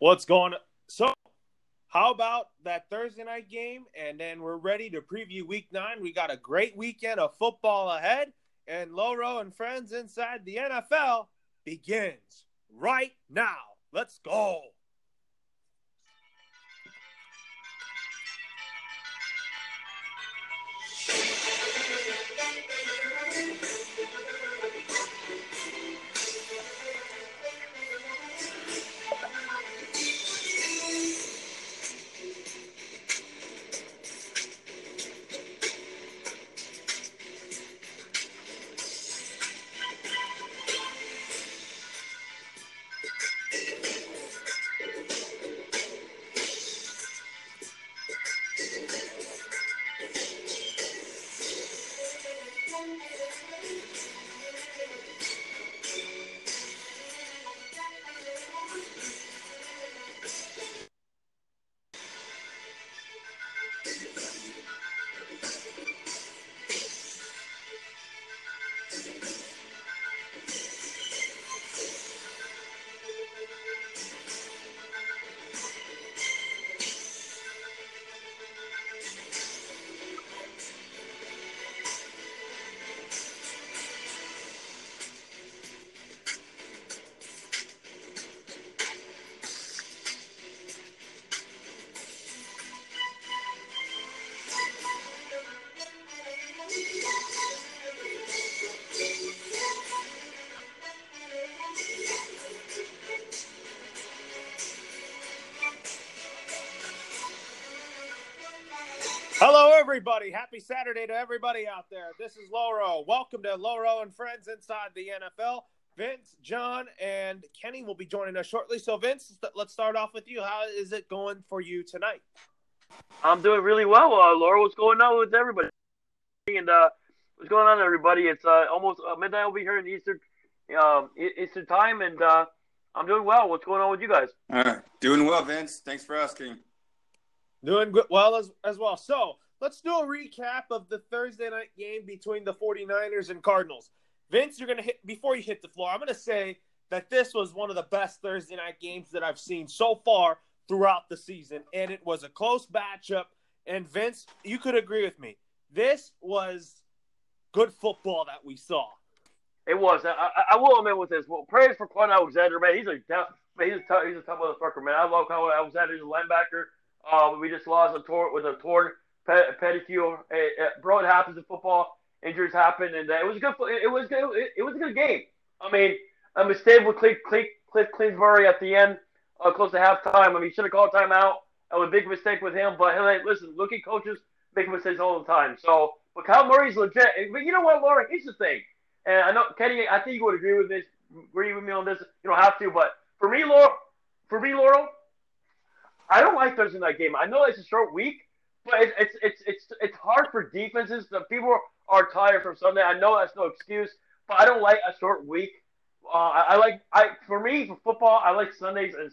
What's going on? So, how about that Thursday night game? And then we're ready to preview week nine. We got a great weekend of football ahead, and Loro and friends inside the NFL begins right now. Let's go. Everybody. Happy Saturday to everybody out there. This is Loro. Welcome to Loro and Friends Inside the NFL. Vince, John, and Kenny will be joining us shortly. So, Vince, let's start off with you. How is it going for you tonight? I'm doing really well. Uh, Loro, what's going on with everybody? And uh, what's going on, everybody? It's uh, almost uh, midnight over here in Eastern um, Eastern time, and uh, I'm doing well. What's going on with you guys? Uh, doing well, Vince. Thanks for asking. Doing good, well as, as well. So let's do a recap of the Thursday night game between the 49ers and Cardinals. Vince, you're going to hit, before you hit the floor, I'm going to say that this was one of the best Thursday night games that I've seen so far throughout the season. And it was a close matchup. And Vince, you could agree with me. This was good football that we saw. It was. I, I will admit with this. Well, praise for Kwon Alexander, man. He's a tough. he's a tough, he's a tough motherfucker, man. I love Kwon Alexander. He's a linebacker. Uh, we just lost a tor- with a torn pedicure. It, it, bro, it happens in football. Injuries happen, and it was a good. It was good. It, was a good game. I mean, a mistake with Kliff, Kliff, Kliff Kingsbury at the end, uh, close to halftime. I mean, he should have called timeout. That was a big mistake with him. But hey, listen, rookie coaches make mistakes all the time. So, but Kyle Murray's legit. But you know what, Loro? Here's the thing. And I know Kenny, I think you would agree with this. Agree with me on this. You don't have to, but for me, Loro, for me, Laurel, I don't like Thursday night game. I know it's a short week, but it's it's it's it's, it's hard for defenses. The people are tired from Sunday. I know that's no excuse, but I don't like a short week. Uh, I, I, like I for me for football. I like Sundays and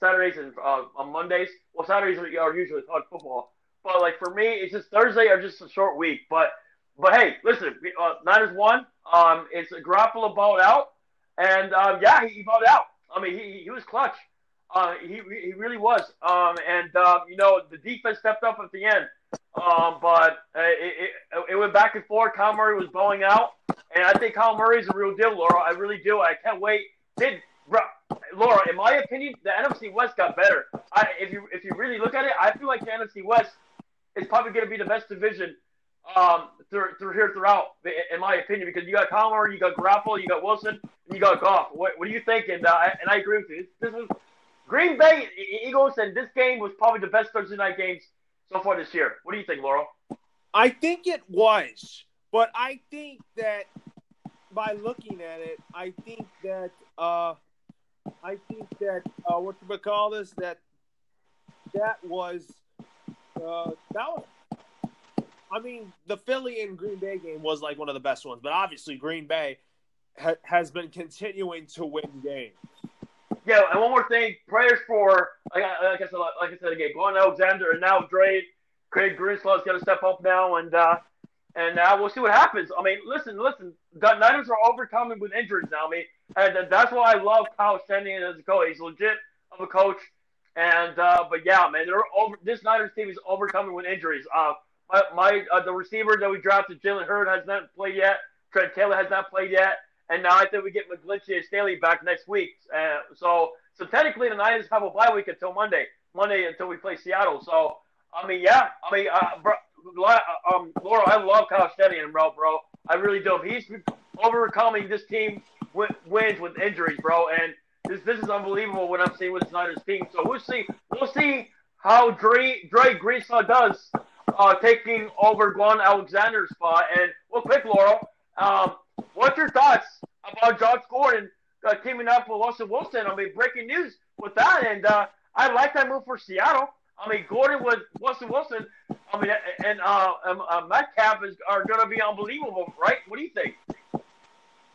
Saturdays and uh, on Mondays. Well, Saturdays are, are usually college football, but like for me, it's just Thursday or just a short week. But but hey, listen, uh, Niners won. Um, it's a Garoppolo balled out, and um, yeah, he, he balled out. I mean, he he was clutch. Uh, he he really was. Um, and uh, you know the defense stepped up at the end. Um, but uh, it, it, it went back and forth. Kyle Murray was bowling out, and I think Kyle Murray's a real deal, Loro. I really do. I can't wait. Did Loro? In my opinion, the NFC West got better. I, if you if you really look at it, I feel like the NFC West is probably going to be the best division um, through, through here throughout, in my opinion, because you got Kyle Murray, you got Garoppolo, you got Wilson, and you got Goff. What, what do you think? And uh, and I agree with you. This was Green Bay Eagles, and this game was probably the best Thursday night games so far this year. What do you think, Laurel? I think it was, but I think that by looking at it, I think that uh, I think that uh, what you call this that that was uh, that was. I mean, the Philly and Green Bay game was like one of the best ones, but obviously Green Bay ha- has been continuing to win games yeah, and one more thing, prayers for like, I said, like I said again, Kwon Alexander and now Dre, Craig Greenlaw's got to step up now, and uh, and uh, we'll see what happens. I mean, listen, listen, the Niners are overcoming with injuries now. I mean, and that's why I love Kyle Shanahan as a coach. He's legit of a coach. And uh, but yeah, man, they're over. This Niners team is overcoming with injuries. Uh, my, my uh, the receiver that we drafted, Jalen Hurd, has not played yet. Trent Taylor has not played yet. And now I think we get McGlinchey and Staley back next week. Uh, so so technically the Niners have a bye week until Monday. Monday until we play Seattle. So I mean, yeah, I mean, uh, bro, um, Loro, I love Kyle Shanahan, bro, bro. I really do. He's overcoming this team with, wins with injuries, bro, and this this is unbelievable what I'm seeing with the Niners team. So we'll see. We'll see how Dre Dre Greenlaw does uh, taking over Kwon Alexander's spot. And well, quick, Laurel, um, what's your thoughts about Josh Gordon uh, teaming up with Russell Wilson? I mean, breaking news with that, and uh, I like that move for Seattle. I mean, Gordon with Russell Wilson. I mean, and uh, uh, Metcalf is are going to be unbelievable, right? What do you think?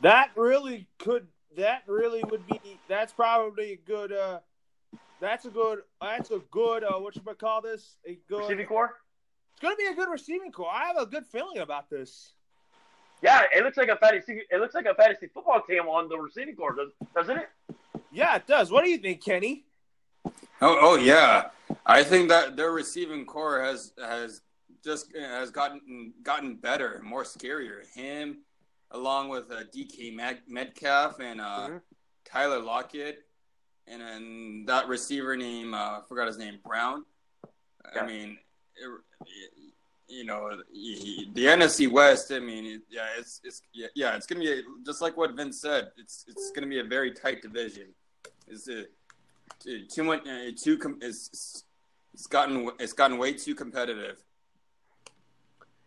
That really could. That really would be. That's probably a good. Uh, that's a good. That's a good. Uh, what you might call this? A good receiving core. It's going to be a good receiving core. I have a good feeling about this. Yeah, it looks like a fantasy. It looks like a fantasy football team on the receiving core, doesn't it? Yeah, it does. What do you think, Kenny? Oh, oh yeah. I think that their receiving core has has just has gotten gotten better, more scarier. Him, along with uh, DK Metcalf and uh, mm-hmm. Tyler Lockett, and then that receiver name uh, I forgot his name Brown. Yeah. I mean, it, you know, he, the NFC West. I mean, it, yeah, it's it's yeah, yeah, it's gonna be a, just like what Vince said. It's it's gonna be a very tight division. Is it too much? Uh, too com- it's it's gotten it's gotten way too competitive.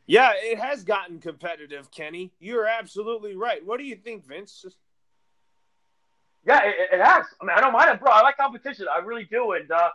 Yeah, it has gotten competitive, Kenny. You're absolutely right. What do you think, Vince? Yeah, it, it has. I mean, I don't mind it, bro. I like competition. I really do. And uh,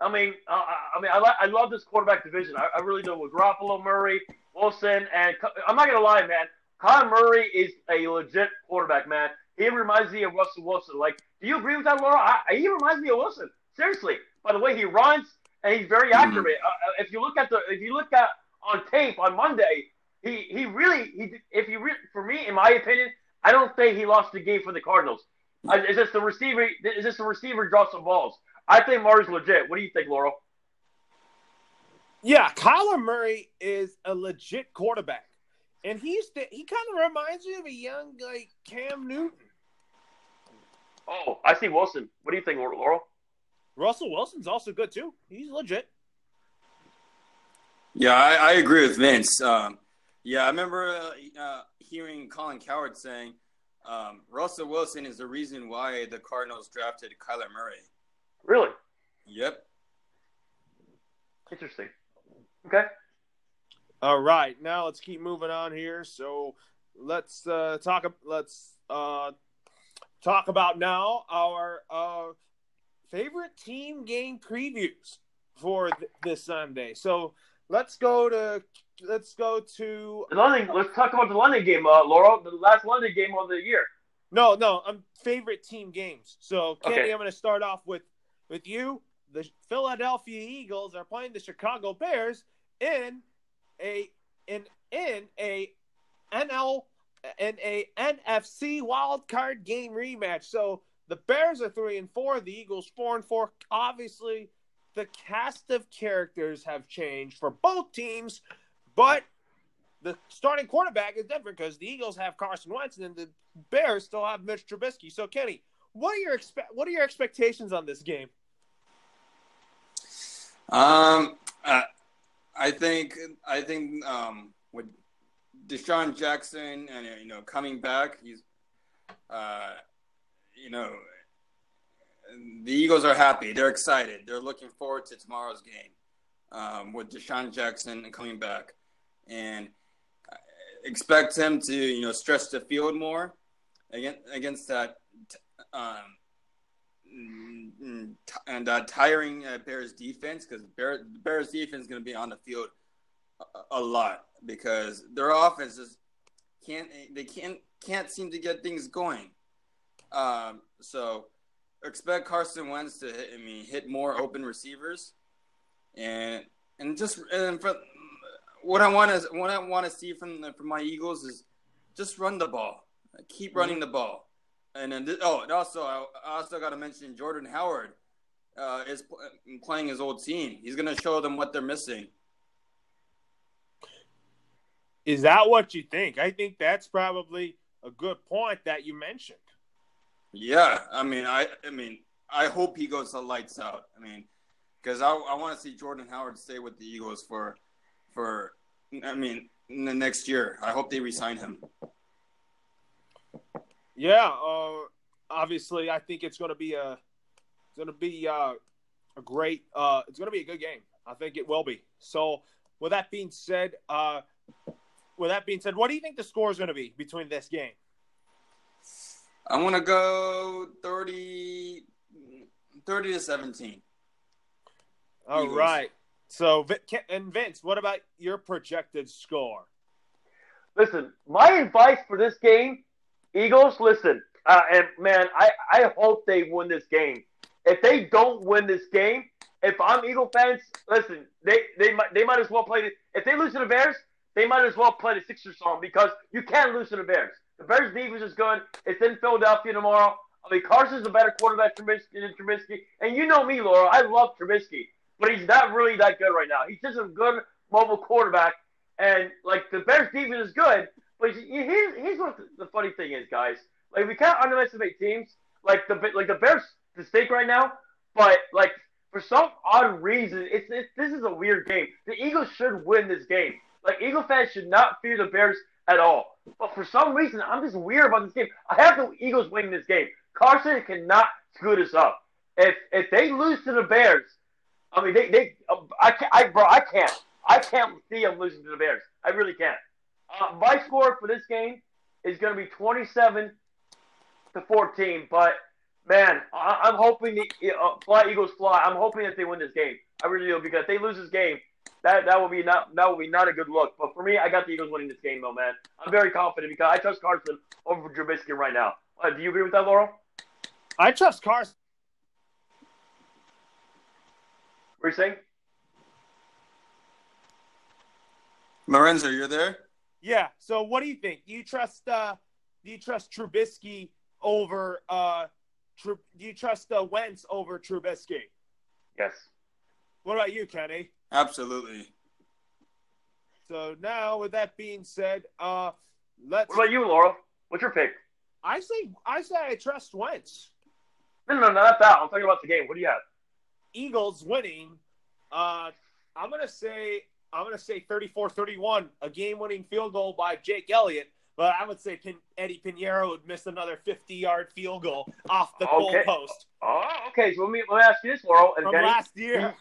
I mean, uh, I mean, I, like, I love this quarterback division. I, I really do. With Garoppolo, Murray, Wilson, and I'm not gonna lie, man. Kyler Murray is a legit quarterback, man. He reminds me of Russell Wilson. Like, do you agree with that, Loro? I, he reminds me of Wilson. Seriously, by the way he runs, and he's very mm-hmm. accurate. Mm-hmm. Uh, if you look at the, if you look at on tape on Monday, he he really he if you re, for me in my opinion, I don't think he lost the game for the Cardinals. Uh, is this the receiver? Is this the receiver draw some balls? I think Murray's legit. What do you think, Laurel? Yeah, Kyler Murray is a legit quarterback, and he's the, he kind of reminds me of a young like Cam Newton. Oh, I see Wilson. What do you think, Laurel? Russell Wilson's also good too. He's legit. Yeah, I, I agree with Vince. Um, yeah, I remember uh, uh, hearing Colin Cowherd saying um, Russell Wilson is the reason why the Cardinals drafted Kyler Murray. Really? Yep. Interesting. Okay. All right, now let's keep moving on here. So let's uh, talk. Let's uh, talk about now our uh, favorite team game previews for th- this Sunday. So let's go to let's go to London. Let's talk about the London game, uh, Laurel. The last London game of the year. No, no, I'm favorite team games. So Kenny, okay. I'm going to start off with with you. The Philadelphia Eagles are playing the Chicago Bears in a in in a NL in a NFC wild card game rematch. So the Bears are three and four, the Eagles four and four. Obviously, the cast of characters have changed for both teams, but the starting quarterback is different because the Eagles have Carson Wentz and the Bears still have Mitch Trubisky. So, Kenny, what are your expe- what are your expectations on this game? Um, uh, I think I think um, with DeSean Jackson and you know coming back, he's uh, you know the Eagles are happy. They're excited. They're looking forward to tomorrow's game um, with DeSean Jackson coming back, and expect him to you know stretch the field more against against that um, and uh, tiring uh, Bears defense because Bear, Bears defense is going to be on the field a, a, lot because their offenses can't they can't can't seem to get things going. Um, so expect Carson Wentz to hit, I mean hit more open receivers, and and just and for, what I want to what I want to see from the, from my Eagles is just run the ball, keep running mm-hmm. the ball, and then this, oh, and also I also got to mention Jordan Howard uh, is playing his old team. He's going to show them what they're missing. Is that what you think? I think that's probably a good point that you mentioned. Yeah, I mean, I, I mean, I hope he goes to lights out. I mean, because I, I want to see Jordan Howard stay with the Eagles for, for, I mean, in the next year. I hope they resign him. Yeah, uh, obviously, I think it's going to be a, it's going to be uh, a great, uh, it's going to be a good game. I think it will be. So, with that being said, uh, with that being said, what do you think the score is going to be between this game? I'm going to go 30, 30 to 17. All Eagles. right. So, and Vince, what about your projected score? Listen, my advice for this game, Eagles, listen, uh, and man, I, I hope they win this game. If they don't win this game, if I'm Eagle fans, listen, they they might they might as well play. The, if they lose to the Bears, they might as well play the Sixers song because you can't lose to the Bears. The Bears defense is good. It's in Philadelphia tomorrow. I mean, Carson's a better quarterback than Trubisky. And you know me, Loro. I love Trubisky, but he's not really that good right now. He's just a good mobile quarterback. And, like, the Bears defense is good. But here's, here's what the funny thing is, guys. Like, we can't underestimate teams. Like, the like the Bears, the stake right now. But, like, for some odd reason, it's, it's this is a weird game. The Eagles should win this game. Like Eagle fans should not fear the Bears at all. But for some reason, I'm just weird about this game. I have the Eagles winning this game. Carson cannot screw this up. If if they lose to the Bears, I mean they they I can't I bro I can't I can't see them losing to the Bears. I really can't. Uh, my score for this game is going to be 27 to 14. But man, I, am hoping the uh, fly Eagles fly. I'm hoping that they win this game. I really do because if they lose this game, that that will be not that will be not a good look. But for me, I got the Eagles winning this game, though, man. I'm very confident because I trust Carson over Trubisky right now. Uh, do you agree with that, Laurel? I trust Carson. What are you saying? Lorenzo, you're there. Yeah. So, what do you think? Do you trust? uh Do you trust Trubisky over? uh Tr- Do you trust uh, Wentz over Trubisky? Yes. What about you, Kenny? Absolutely. So now, with that being said, uh, let's. What about you, Loro? What's your pick? I say, I say, I trust Wentz. No, no, no, not that. I'm talking about the game. What do you have? Eagles winning. Uh, I'm gonna say, I'm gonna say 34-31, a game-winning field goal by Jake Elliott. But I would say Pin- Eddie Piñeiro would miss another 50-yard field goal off the okay. goalpost. Oh, okay. So let me let me ask you this, Laurel. And From last year.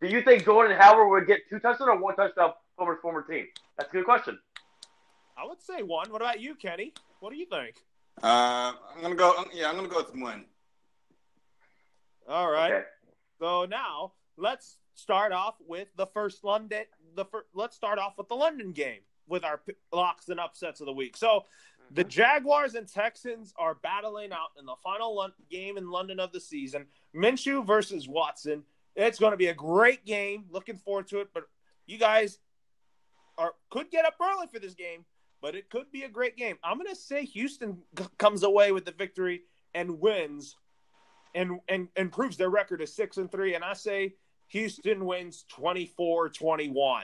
Do you think Jordan Howard would get two touchdowns or one touchdown from his former team? That's a good question. I would say one. What about you, Kenny? What do you think? Uh, I'm gonna go. Yeah, I'm gonna go with one. All right. Okay. So now let's start off with the first London. The first, let's start off with the London game with our locks and upsets of the week. So the mm-hmm. Jaguars and Texans are battling out in the final game in London of the season. Minshew versus Watson. It's going to be a great game. Looking forward to it. But you guys are could get up early for this game, but it could be a great game. I'm going to say Houston comes away with the victory and wins, and and improves their record to six and three. And I say Houston wins 24-21.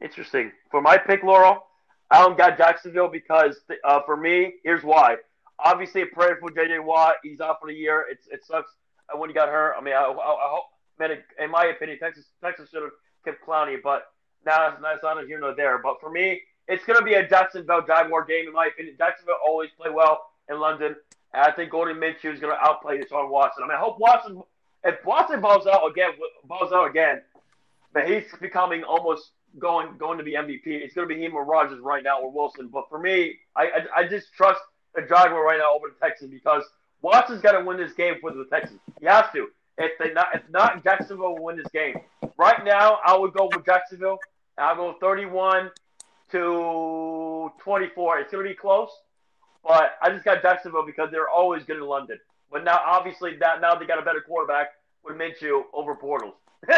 Interesting. For my pick, Laurel, I don't got Jacksonville because uh, for me, here's why. Obviously, a prayer for J.J. Watt. He's out for the year. It's, it sucks when he got hurt. I mean, I, I, I hope man, in my opinion, Texas Texas should have kept Clowney, but now it's, it's not here nor there. But for me, it's going to be a Jacksonville Jaguar game, in my opinion. Jacksonville always play well in London. And I think Gardner Minshew is going to outplay Deshaun Watson. I mean, I hope Watson, if Watson balls out again, balls out again, but he's becoming almost going going to be MVP. It's going to be him or Rodgers right now or Wilson. But for me, I, I, I just trust the Jaguar right now over the Texans because Watson's got to win this game for the Texans. He has to. If they not, if not, Jacksonville will win this game. Right now, I would go with Jacksonville. I'll go 31 to 24. It's going to be close, but I just got Jacksonville because they're always good in London. But now, obviously, that now they got a better quarterback with Minshew over Bortles.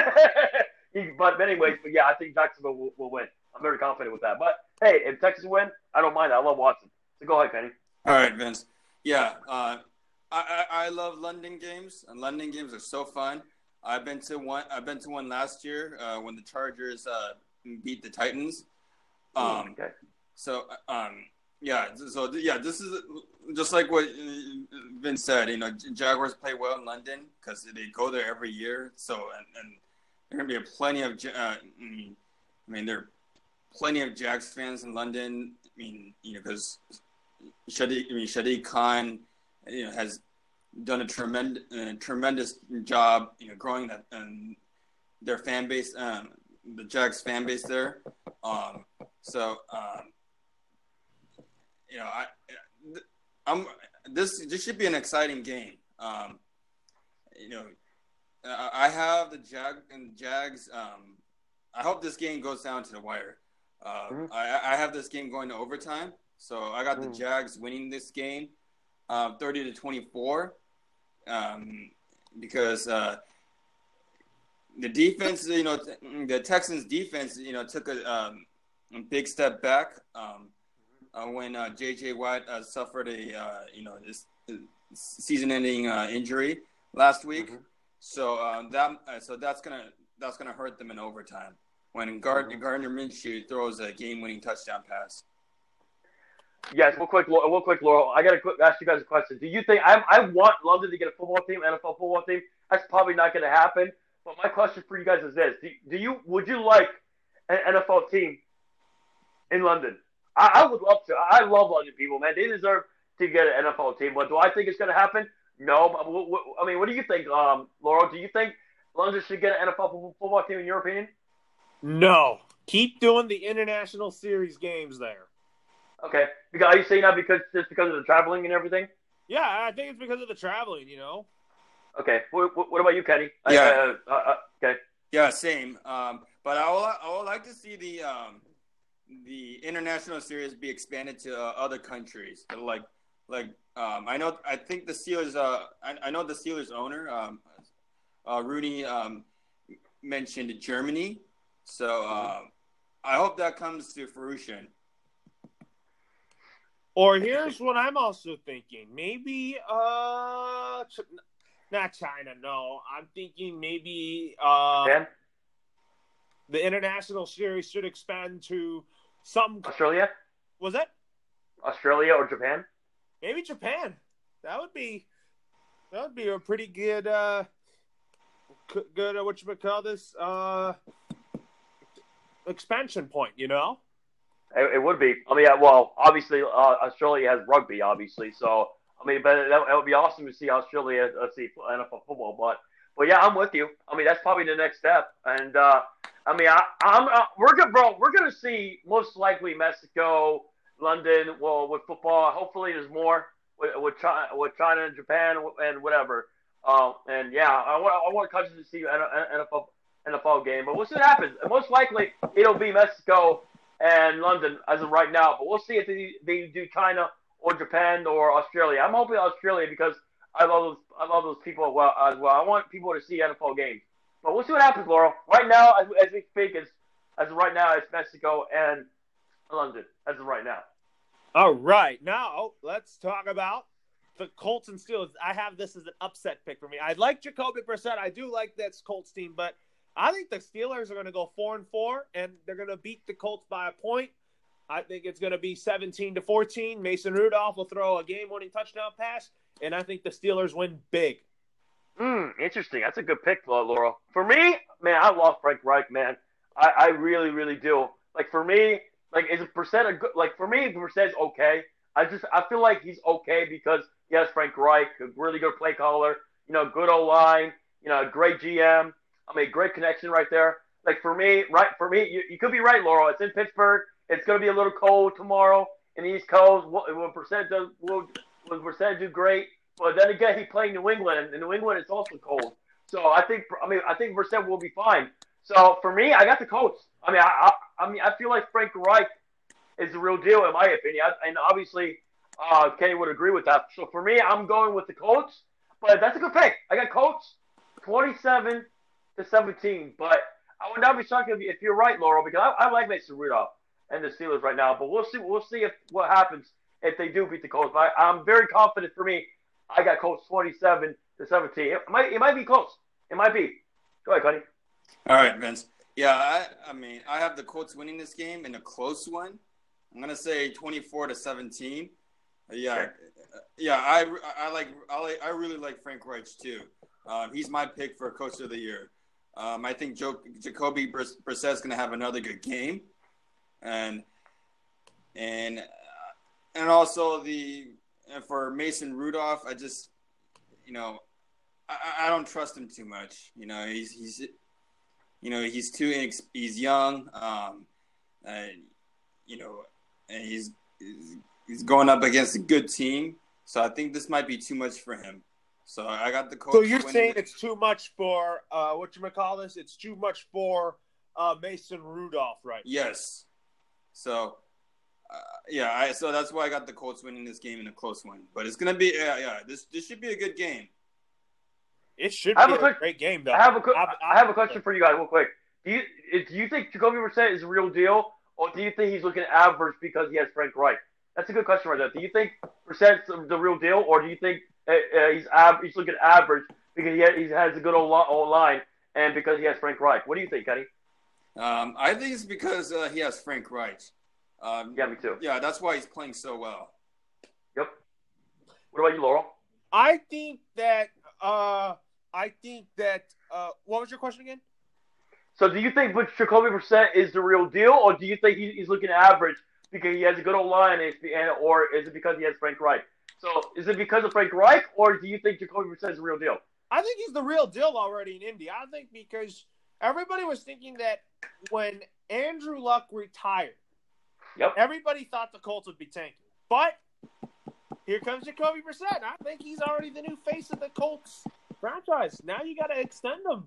but anyways, but yeah, I think Jacksonville will, will, win. I'm very confident with that. But hey, if Texas win, I don't mind. I love Watson. So go ahead, Penny. All right, Vince. Yeah, uh, I, I, I love London games, and London games are so fun. I've been to one. I've been to one last year uh, when the Chargers uh, beat the Titans. Um, okay. So, um, yeah. So, yeah, this is just like what Vince said. You know, Jaguars play well in London because they go there every year. So, and, and there are gonna be plenty of. Uh, I mean, there are plenty of Jags fans in London. I mean, you know, because Shadi, I mean, Shadi Khan, you know, has done a tremendous, uh, tremendous job, you know, growing that um, their fan base, um, the Jags fan base there. Um, so, um, you know, I, I'm this. This should be an exciting game. Um, you know, I have the Jag and Jags. Um, I hope this game goes down to the wire. Uh, mm-hmm. I, I, have this game going to overtime, so I got the mm. Jags winning this game, uh, thirty to twenty-four, um, because uh, the defense, you know, the Texans' defense, you know, took a, um, a big step back um, uh, when uh, J.J. Watt uh, suffered a, uh, you know, this season-ending uh, injury last week. Mm-hmm. So uh, that so that's gonna that's gonna hurt them in overtime when Gardner, mm-hmm. Gardner Minshew throws a game-winning touchdown pass. Yes, real quick, real quick, Laurel. I got to ask you guys a question. Do you think I, I want London to get a football team, NFL football team? That's probably not going to happen. But my question for you guys is this: Do, do you would you like an NFL team in London? I, I, would love to. I love London people, man. They deserve to get an NFL team. But do I think it's going to happen? No. I mean, what do you think, um, Laurel? Do you think London should get an NFL football team in your opinion? No. Keep doing the international series games there. Okay. Because, Are you saying that because just because of the traveling and everything? Yeah, I think it's because of the traveling. You know. Okay. What, what about you, Kenny? Yeah. Uh, uh, uh, okay. Yeah, same. Um, but I would, I would like to see the um, the international series be expanded to uh, other countries. Like like um, I know I think the Steelers. Uh, I, I know the Steelers owner um, uh, Rooney um, mentioned Germany. So uh, I hope that comes to fruition. Or here's what I'm also thinking. Maybe uh not China, no. I'm thinking maybe uh Japan? the international series should expand to some Australia? Was that? Australia or Japan? Maybe Japan. That would be that would be a pretty good uh good uh, what you would call this uh expansion point, you know? It, it would be. I mean, well, obviously, uh, Australia has rugby, obviously. So, I mean, but that, that would be awesome to see Australia, let's see, NFL football. But, but yeah, I'm with you. I mean, that's probably the next step. And, uh, I mean, I, I'm, uh, we're gonna, bro, we're gonna see most likely Mexico, London, well, with football. Hopefully, there's more with, with China, with China and Japan and whatever. Um, and yeah, I want, I want countries to see NFL, NFL game, but we'll see what happens. Most likely, it'll be Mexico and London as of right now. But we'll see if they, they do China or Japan or Australia. I'm hoping Australia because I love those I love those people as well. As well. I want people to see NFL games. But we'll see what happens, Laurel. Right now, as, as we speak, is as of right now, it's Mexico and London as of right now. All right, now let's talk about the Colts and Steelers. I have this as an upset pick for me. I like Jacoby Brissett. I do like this Colts team, but I think the Steelers are going to go four and four, and they're going to beat the Colts by a point. I think it's going to be 17 to 14. Mason Rudolph will throw a game-winning touchdown pass, and I think the Steelers win big. Hmm, interesting. That's a good pick, Laurel. For me, man, I love Frank Reich, man. I, I really, really do. Like for me, like is a percent a good? Like for me, the Brissett's okay. I just I feel like he's okay because yes, Frank Reich, a really good play caller. You know, good O line. You know, great GM. I mean, great connection right there. Like for me, right for me, you, you could be right, Laurel. It's in Pittsburgh. It's going to be a little cold tomorrow in the East Coast. What percent does will, will Brissett do great? But then again, he played New England, and New England is also cold. So I think I mean I think Brissett will be fine. So for me, I got the Colts. I mean I, I, I mean I feel like Frank Reich is the real deal in my opinion, and obviously uh, Kenny would agree with that. So for me, I'm going with the Colts. But that's a good pick. I got Colts 27 to 17. But I would not be shocked if, if you're right, Laurel, because I, I like Mason Rudolph and the Steelers right now. But we'll see. We'll see if what happens if they do beat the Colts. But I, am very confident for me. I got Colts 27 to 17. It might, it might be close. It might be. Go ahead, Cuddy. All right, Vince. Yeah, I, I mean, I have the Colts winning this game in a close one. I'm gonna say 24 to 17. Yeah, Sure. yeah. I, I like I like I really like Frank Reich too. Um, he's my pick for Coach of the Year. Um, I think Joe, Jacoby Brissett is gonna have another good game, and and and also the and for Mason Rudolph, I just you know I, I don't trust him too much. You know, he's he's you know he's too inex- he's young, um, and you know, and he's he's he's going up against a good team. So I think this might be too much for him. So I got the coach. So you're saying it. it's too much for uh, what you call this? It's too much for uh, Mason Rudolph, right? yes. So yeah, I so that's why I got the Colts winning this game in a close one. But it's gonna be yeah yeah this this should be a good game. It should I be have a a quick- great game, though. I have a que- I've- I have a question for you guys, real quick. Do you do you think Jacoby Brissett is a real deal, or do you think he's looking average because he has Frank Reich? That's a good question right there. Do you think Brissett's the real deal, or do you think uh, uh, he's av- he's looking average because he has, he has a good old, old line and because he has Frank Reich? What do you think, Kenny? Um, I think it's because uh, he has Frank Reich. Um, Yeah, me too. yeah, that's why he's playing so well. Yep. What about you, Laurel? I think that. Uh, I think that. Uh, what was your question again? So do you think but Jacoby Brissett is the real deal, or do you think he, he's looking average because he has a good old line, and, it's- and or is it because he has Frank Reich? So is it because of Frank Reich, or do you think Jacoby Brissett is the real deal? I think he's the real deal already in Indy. I think because everybody was thinking that when Andrew Luck retired, Yep. everybody thought the Colts would be tanking. But here comes Jacoby Brissett. I think he's already the new face of the Colts franchise. Now you got to extend him.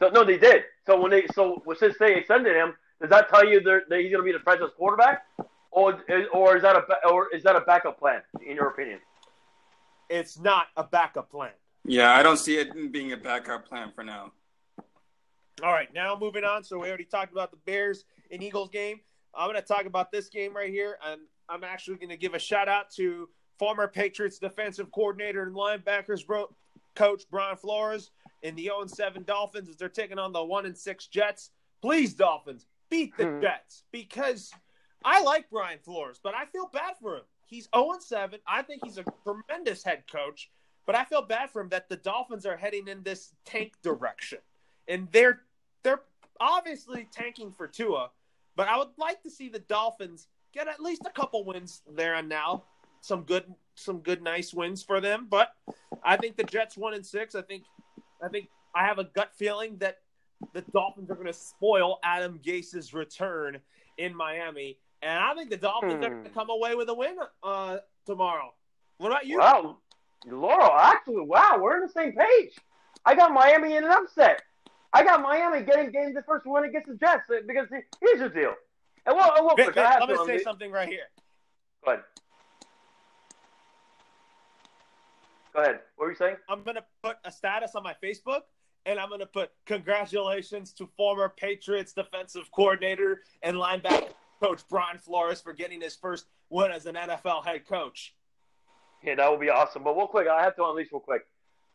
So, no, they did. So when they so since they extended him, does that tell you that he's going to be the franchise quarterback, or or is that a or is that a backup plan in your opinion? It's not a backup plan. Yeah, I don't see it being a backup plan for now. All right, now moving on. So we already talked about the Bears and Eagles game. I'm going to talk about this game right here, and I'm actually going to give a shout out to former Patriots defensive coordinator and linebackers bro- coach Brian Flores and the 0 7 Dolphins as they're taking on the 1 and 6 Jets. Please, Dolphins, beat the Hmm. Jets because I like Brian Flores, but I feel bad for him. He's 0 7. I think he's a tremendous head coach, but I feel bad for him that the Dolphins are heading in this tank direction. And they're they're obviously tanking for Tua, but I would like to see the Dolphins get at least a couple wins there and now. Some good some good nice wins for them, but I think the Jets 1 and 6, I think I think I have a gut feeling that the Dolphins are going to spoil Adam Gase's return in Miami, and I think the Dolphins are Hmm. going to come away with a win uh, tomorrow. What about you? Wow, Laurel, actually, wow, we're on the same page. I got Miami in an upset. I got Miami getting the first win against the Jets uh, because here's the deal. And well, well, Vic, Vic, I have let me to- say something right here. Go ahead. Go ahead. What were you saying? I'm gonna put a status on my Facebook, and I'm gonna put congratulations to former Patriots defensive coordinator and linebacker coach Brian Flores for getting his first win as an NFL head coach. Yeah, that would be awesome. But real quick, I have to unleash real quick.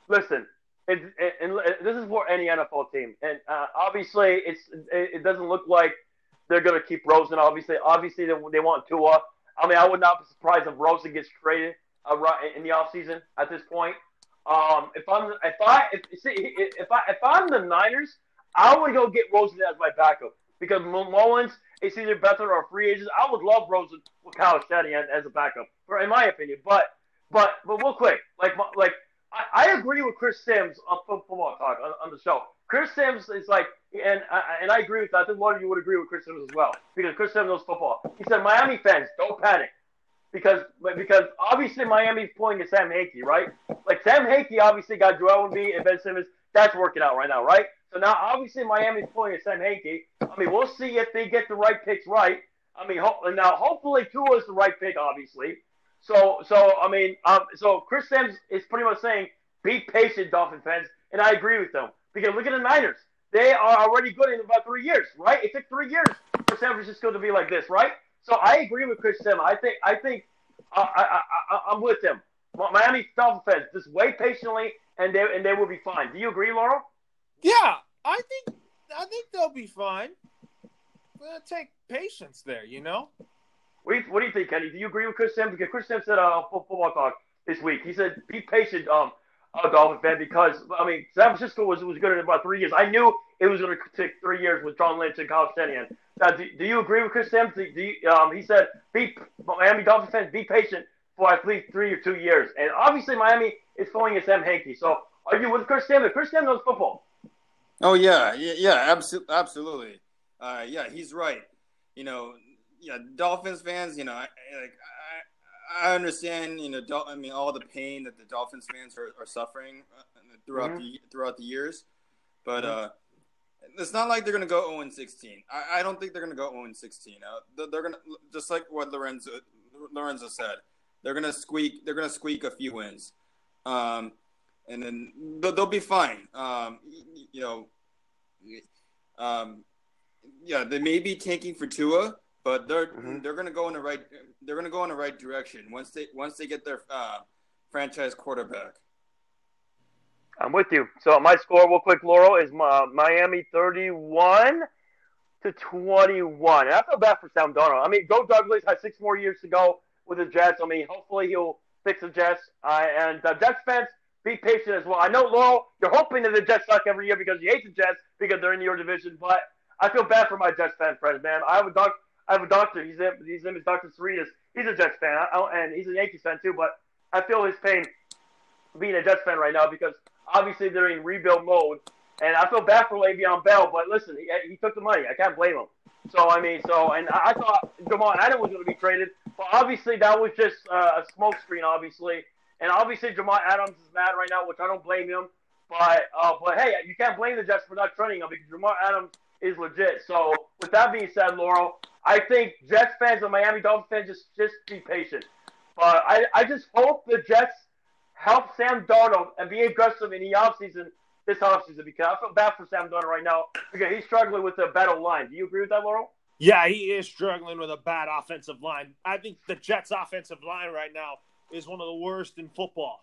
Listen, it, and this is for any NFL team, and uh, obviously, it's it, doesn't look like they're going to keep Rosen. Obviously, obviously they, they want Tua. I mean, I would not be surprised if Rosen gets traded uh, in the offseason at this point. Um, if I'm if I if see, if I if I'm the Niners, I would go get Rosen as my backup because Mullens is either better or free agents. I would love Rosen with Kyle Shanahan as a backup, for in my opinion. But but but real quick, like like I, I agree with Chris Sims on Football Talk on, on the show. Chris Sims is like, and I, and I agree with that. I think one of you would agree with Chris Sims as well because Chris Sims knows football. He said, Miami fans, don't panic because because obviously Miami's pulling a Sam Hinkie, right? Like Sam Hinkie obviously got Joel Embiid and Ben Simmons. That's working out right now, right? So now obviously Miami's pulling a Sam Hinkie. I mean, we'll see if they get the right picks right. I mean, ho- now hopefully Tua is the right pick, obviously. So, so I mean, um, so Chris Sims is pretty much saying, be patient, Dolphin fans, and I agree with them because look at the Niners; they are already good in about three years, right? It took three years for San Francisco to be like this, right? So I agree with Chris Sims. I think, I think, I, I, I, I'm with him. Miami Dolphin fans, just wait patiently, and they and they will be fine. Do you agree, Laurel? Yeah, I think I think they'll be fine. Take patience there, you know. What do you, what do you think, Kenny? Do you agree with Chris Sims? Because Chris Sims said uh, football talk this week. He said, "Be patient, um, uh, Dolphin fan, because I mean, San Francisco was was good in about three years. I knew it was going to take three years with John Lynch and Kyle Shanahan. Now, do, do you agree with Chris Sims? Do, do you, um, he said, "Be Miami Dolphin fans, be patient for at least three or two years." And obviously, Miami is a Sam Hinkie. So, are you with Chris Sims? Chris Sims knows football. Oh yeah, yeah, yeah absolutely, absolutely. Uh, yeah, he's right. You know, yeah, Dolphins fans. You know, I, like I, I understand. You know, Dol- I mean, all the pain that the Dolphins fans are, are suffering uh, throughout mm-hmm. the throughout the years, but mm-hmm. uh, it's not like they're gonna go 0 16. I, I don't think they're gonna go 0 16. Uh, they're gonna just like what Lorenzo Lorenzo said. They're gonna squeak. They're gonna squeak a few wins, um, and then they'll, they'll be fine. Um, you know, um, yeah, they may be tanking for Tua, but they're mm-hmm. they're gonna go in the right they're gonna go in the right direction once they once they get their uh, franchise quarterback. I'm with you. So my score, real quick, Laurel, is uh, Miami 31 to 21. And I feel bad for Sam Darnold. I mean, Joe Douglas has six more years to go with the Jets. I mean, hopefully he'll fix the Jets. Uh, and uh, Jets fans, be patient as well. I know, Laurel, you're hoping that the Jets suck every year because you hate the Jets because they're in your division, but I feel bad for my Jets fan friends, man. I have a doc, I have a doctor. He's his name is Dr. Cerritos. He's a Jets fan, and he's a Yankees fan too. But I feel his pain being a Jets fan right now because obviously they're in rebuild mode, and I feel bad for Le'Veon Bell. But listen, he, he took the money. I can't blame him. So I mean, so and I thought Jamal Adams was going to be traded, but obviously that was just uh, a smokescreen, obviously. And obviously Jamal Adams is mad right now, which I don't blame him. But uh, but hey, you can't blame the Jets for not trading him because Jamal Adams is legit. So with that being said, Laurel, I think Jets fans and Miami Dolphins fans just just be patient. But I, I just hope the Jets help Sam Darnold and be aggressive in the offseason this offseason because I feel bad for Sam Darnold right now because he's struggling with a bad line. Do you agree with that, Laurel? Yeah, he is struggling with a bad offensive line. I think the Jets' offensive line right now is one of the worst in football.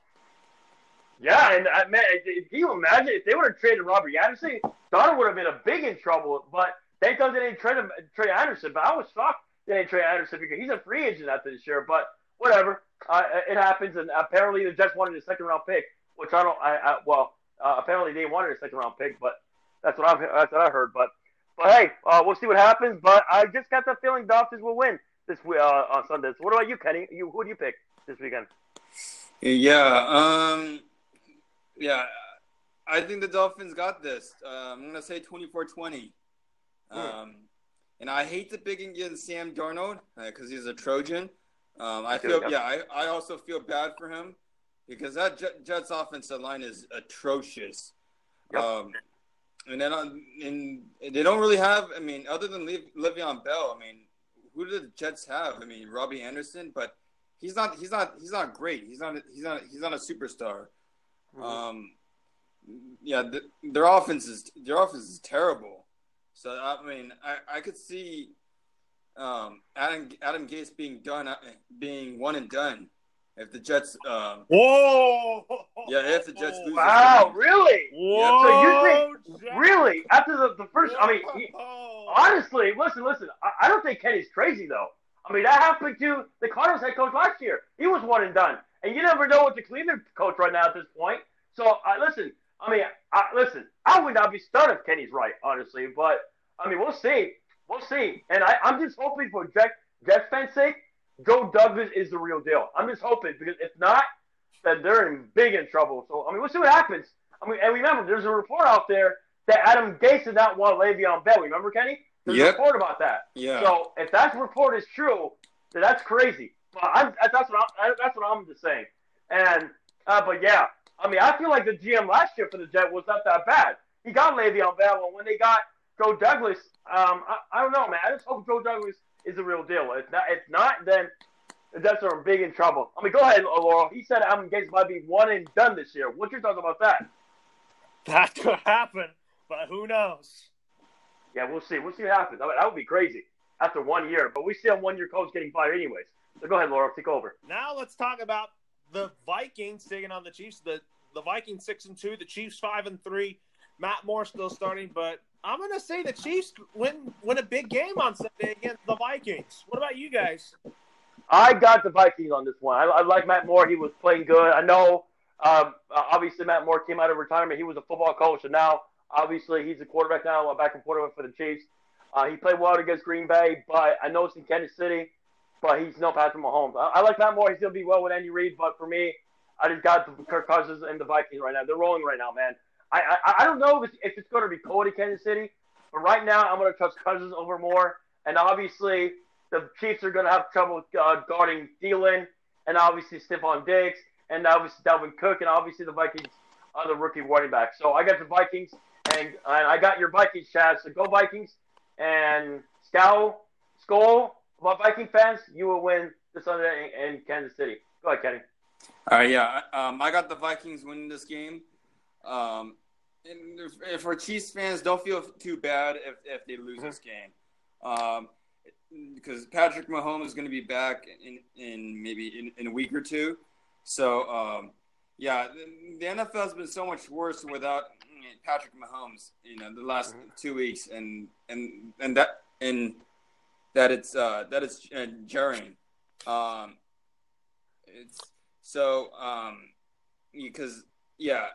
Yeah, and uh, man, can you imagine if they would have traded Robert Anderson? Darnold would have been a big in trouble. But thank God they didn't trade him, trade Anderson. But I was shocked they didn't trade Anderson because he's a free agent after this year. But whatever, uh, it happens. And apparently the Jets wanted a second round pick, which I don't. I, I well, uh, apparently they wanted a second round pick, but that's what I've that's what I heard. But but hey, uh, we'll see what happens. But I just got the feeling Dolphins will win this uh, on Sunday. So what about you, Kenny? You who do you pick this weekend? Yeah. Um. Yeah, I think the Dolphins got this. Uh, I'm gonna say 24-20. Hmm. Um, and I hate the pick against Sam Darnold because uh, he's a Trojan. Um, I feel yeah, I, I also feel bad for him because that Jets offensive line is atrocious. Yep. Um, and then on, and they don't really have. I mean, other than Le'Veon Bell, I mean, who do the Jets have? I mean, Robbie Anderson, but he's not. He's not. He's not great. He's not. He's not. He's not a superstar. Mm-hmm. Um, yeah, the, their offense is their offense is terrible. So I mean, I, I could see um, Adam Adam Gase being done uh, being one and done if the Jets. Um, Whoa! Yeah, if the Jets lose. Wow, really? Whoa, so you think really after the, the first? I mean, he, honestly, listen, listen. I, I don't think Kenny's crazy though. I mean, that happened to the Cardinals head coach last year. He was one and done. And you never know what the Cleveland coach right now at this point. So uh, listen, I mean, I, listen, I would not be stunned if Kenny's right, honestly. But I mean, we'll see, we'll see. And I, I'm just hoping for Jet, Jets fans' sake, Joe Douglas is the real deal. I'm just hoping because if not, then they're in big in trouble. So I mean, we'll see what happens. I mean, and remember, there's a report out there that Adam Gase did not want Le'Veon Bell. Remember, Kenny? There's yep. a report about that. Yeah. So if that report is true, then that's crazy. But I'm, that's what I'm, that's what I'm just saying. And uh, but yeah, I mean, I feel like the GM last year for the Jet was not that bad. He got Le'Veon Bell, and when they got Joe Douglas, um, I, I, don't know, man. I just hope Joe Douglas is the real deal. If not, if not, then the Jets are big in trouble. I mean, go ahead, Laurel. He said Adam Gase might be one and done this year. What's your thoughts about that? That could happen, but who knows? Yeah, we'll see. We'll see what happens. I mean, that would be crazy after one year, but we see a one-year coach getting fired anyways. So go ahead, Laurel. Take over. Now let's talk about the Vikings taking on the Chiefs. The the Vikings six and two, the Chiefs five and three. Matt Moore still starting, but I'm gonna say the Chiefs win win a big game on Sunday against the Vikings. What about you guys? I got the Vikings on this one. I, I like Matt Moore. He was playing good. I know. Um, obviously, Matt Moore came out of retirement. He was a football coach, and now obviously he's a quarterback now, a backup quarterback for the Chiefs. Uh, he played well against Green Bay, but I know it's in Kansas City, but he's no Patrick Mahomes. I, I like Matt Moore. He's gonna be well with Andy Reid, but for me, I just got the Kirk Cousins and the Vikings right now. They're rolling right now, man. I I, I don't know if it's, if it's going to be cold in Kansas City, but right now I'm going to trust Cousins over Moore. And obviously, the Chiefs are going to have trouble uh, guarding Thielen and obviously Stefon Diggs and obviously Dalvin Cook and obviously the Vikings are the rookie running back. So I got the Vikings and, and I got your Vikings, Chad. So go Vikings and Scowl, Skull, about Viking fans, you will win this Sunday in, in Kansas City. Go ahead, Kenny. All right, yeah. Um, I got the Vikings winning this game. Um, and if, for Chiefs fans, don't feel too bad if, if they lose this game. Um, because Patrick Mahomes is going to be back in, in maybe in, in a week or two. So, um, yeah, the, the NFL has been so much worse without Patrick Mahomes, you know, the last mm-hmm. two weeks, and and and that and that it's uh, that it's uh, jarring. Um, it's so um, because yeah,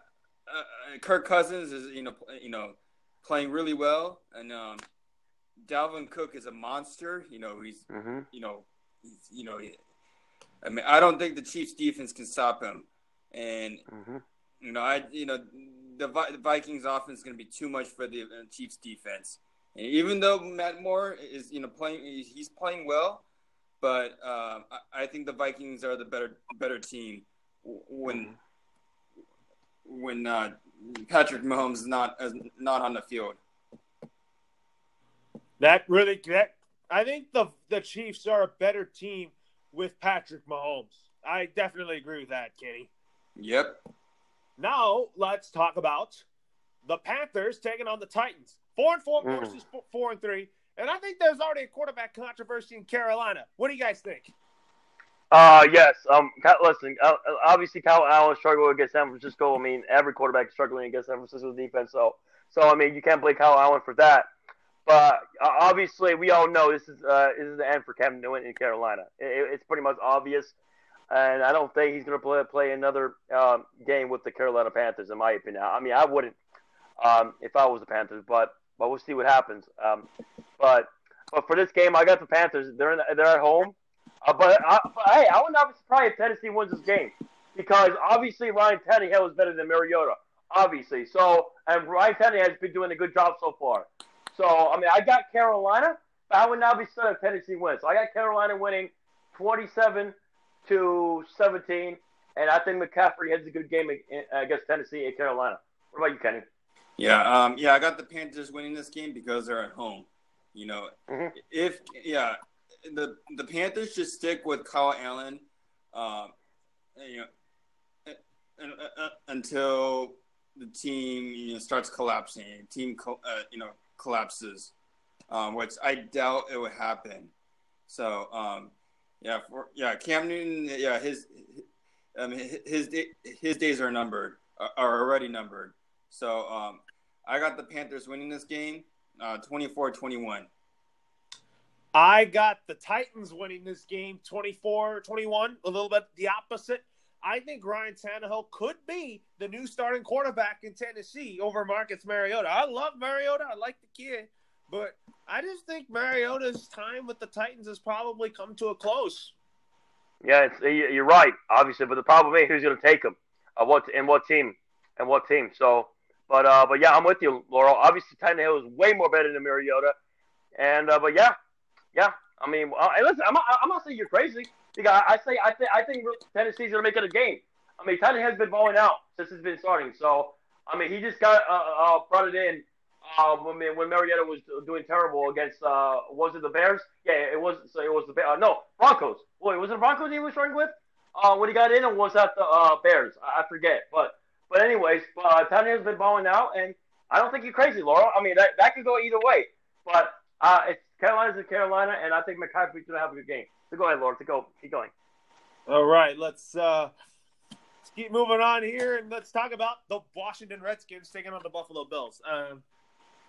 uh, uh, Kirk Cousins is you know you know playing really well, and um, Dalvin Cook is a monster. You know he's mm-hmm. you know he's, you know I mean I don't think the Chiefs defense can stop him, and mm-hmm. you know I you know the, the Vikings offense is going to be too much for the uh, Chiefs defense. And even though Matt Moore is you know playing he's playing well, but uh, I, I think the Vikings are the better better team when. Mm-hmm when uh, Patrick Mahomes is not as not on the field. That really that I think the the Chiefs are a better team with Patrick Mahomes. I definitely agree with that, Kenny. Yep. Now let's talk about the Panthers taking on the Titans. Four and four mm. versus four and three. And I think there's already a quarterback controversy in Carolina. What do you guys think? Uh, yes. Um, listen. Uh, obviously, Kyle Allen struggled against San Francisco. I mean, every quarterback struggling against San Francisco's defense. So, so I mean, you can't blame Kyle Allen for that. But uh, obviously, we all know this is uh, this is the end for Cam Newton in Carolina. It, it's pretty much obvious, and I don't think he's going to play play another um, game with the Carolina Panthers. In my opinion, I mean, I wouldn't um, if I was the Panthers, but but we'll see what happens. Um, but but for this game, I got the Panthers. They're in, they're at home. Uh, but, uh, but, hey, I would not be surprised if Tennessee wins this game because obviously Ryan Tannehill is better than Mariota, obviously. So and Ryan Tannehill has been doing a good job so far. So I mean, I got Carolina, but I would not be stunned if Tennessee wins. So I got Carolina winning 27 to 17, and I think McCaffrey has a good game against Tennessee and Carolina. What about you, Kenny? Yeah, um, yeah, I got the Panthers winning this game because they're at home. You know, mm-hmm. if yeah, the the Panthers should stick with Kyle Allen, um, you know, uh, until the team you know starts collapsing. Team uh, you know collapses, um, which I doubt it would happen. So um, yeah, for, yeah, Cam Newton, yeah, his um, his his days are numbered, are already numbered. So um, I got the Panthers winning this game, uh, 24-21. I got the Titans winning this game 24 21, a little bit the opposite. I think Ryan Tannehill could be the new starting quarterback in Tennessee over Marcus Mariota. I love Mariota. I like the kid. But I just think Mariota's time with the Titans has probably come to a close. Yeah, you're right, obviously. But the problem is who's going to take him? Uh, what and what team? And what team? So, but uh, but yeah, I'm with you, Loro. Obviously, Tannehill is way more better than Mariota. And uh, but yeah, yeah, I mean, uh, listen, I'm not, I'm not saying you're crazy. Because I, say I think I think Tennessee's gonna make it a game. I mean, Tennessee has been balling out since it's been starting. So I mean, he just got uh, uh, brought it in uh, when when Mariota was doing terrible against uh, was it the Bears? Yeah, it was. So it was the uh, no Broncos. Wait, was it Broncos he was struggling with uh, when he got in, or was that the uh, Bears? I, I forget. But but anyways, uh, Tennessee has been balling out, and I don't think you're crazy, Loro. I mean, that that could go either way. But uh, it's Carolina's in Carolina, and I think McCaffrey's going to have a good game. So go ahead, Lord. To go, keep going. All right, let's uh, keep moving on here, and let's talk about the Washington Redskins taking on the Buffalo Bills. Um,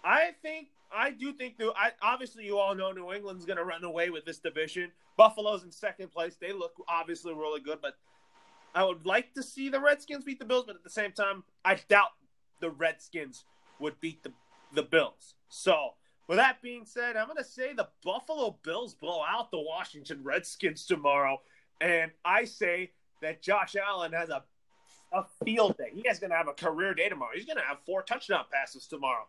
I think I do think that I obviously you all know New England's going to run away with this division. Buffalo's in second place. They look obviously really good, but I would like to see the Redskins beat the Bills, but at the same time, I doubt the Redskins would beat the the Bills. So, with that being said, I'm going to say the Buffalo Bills blow out the Washington Redskins tomorrow, and I say that Josh Allen has a a field day. He is going to have a career day tomorrow. He's going to have four touchdown passes tomorrow.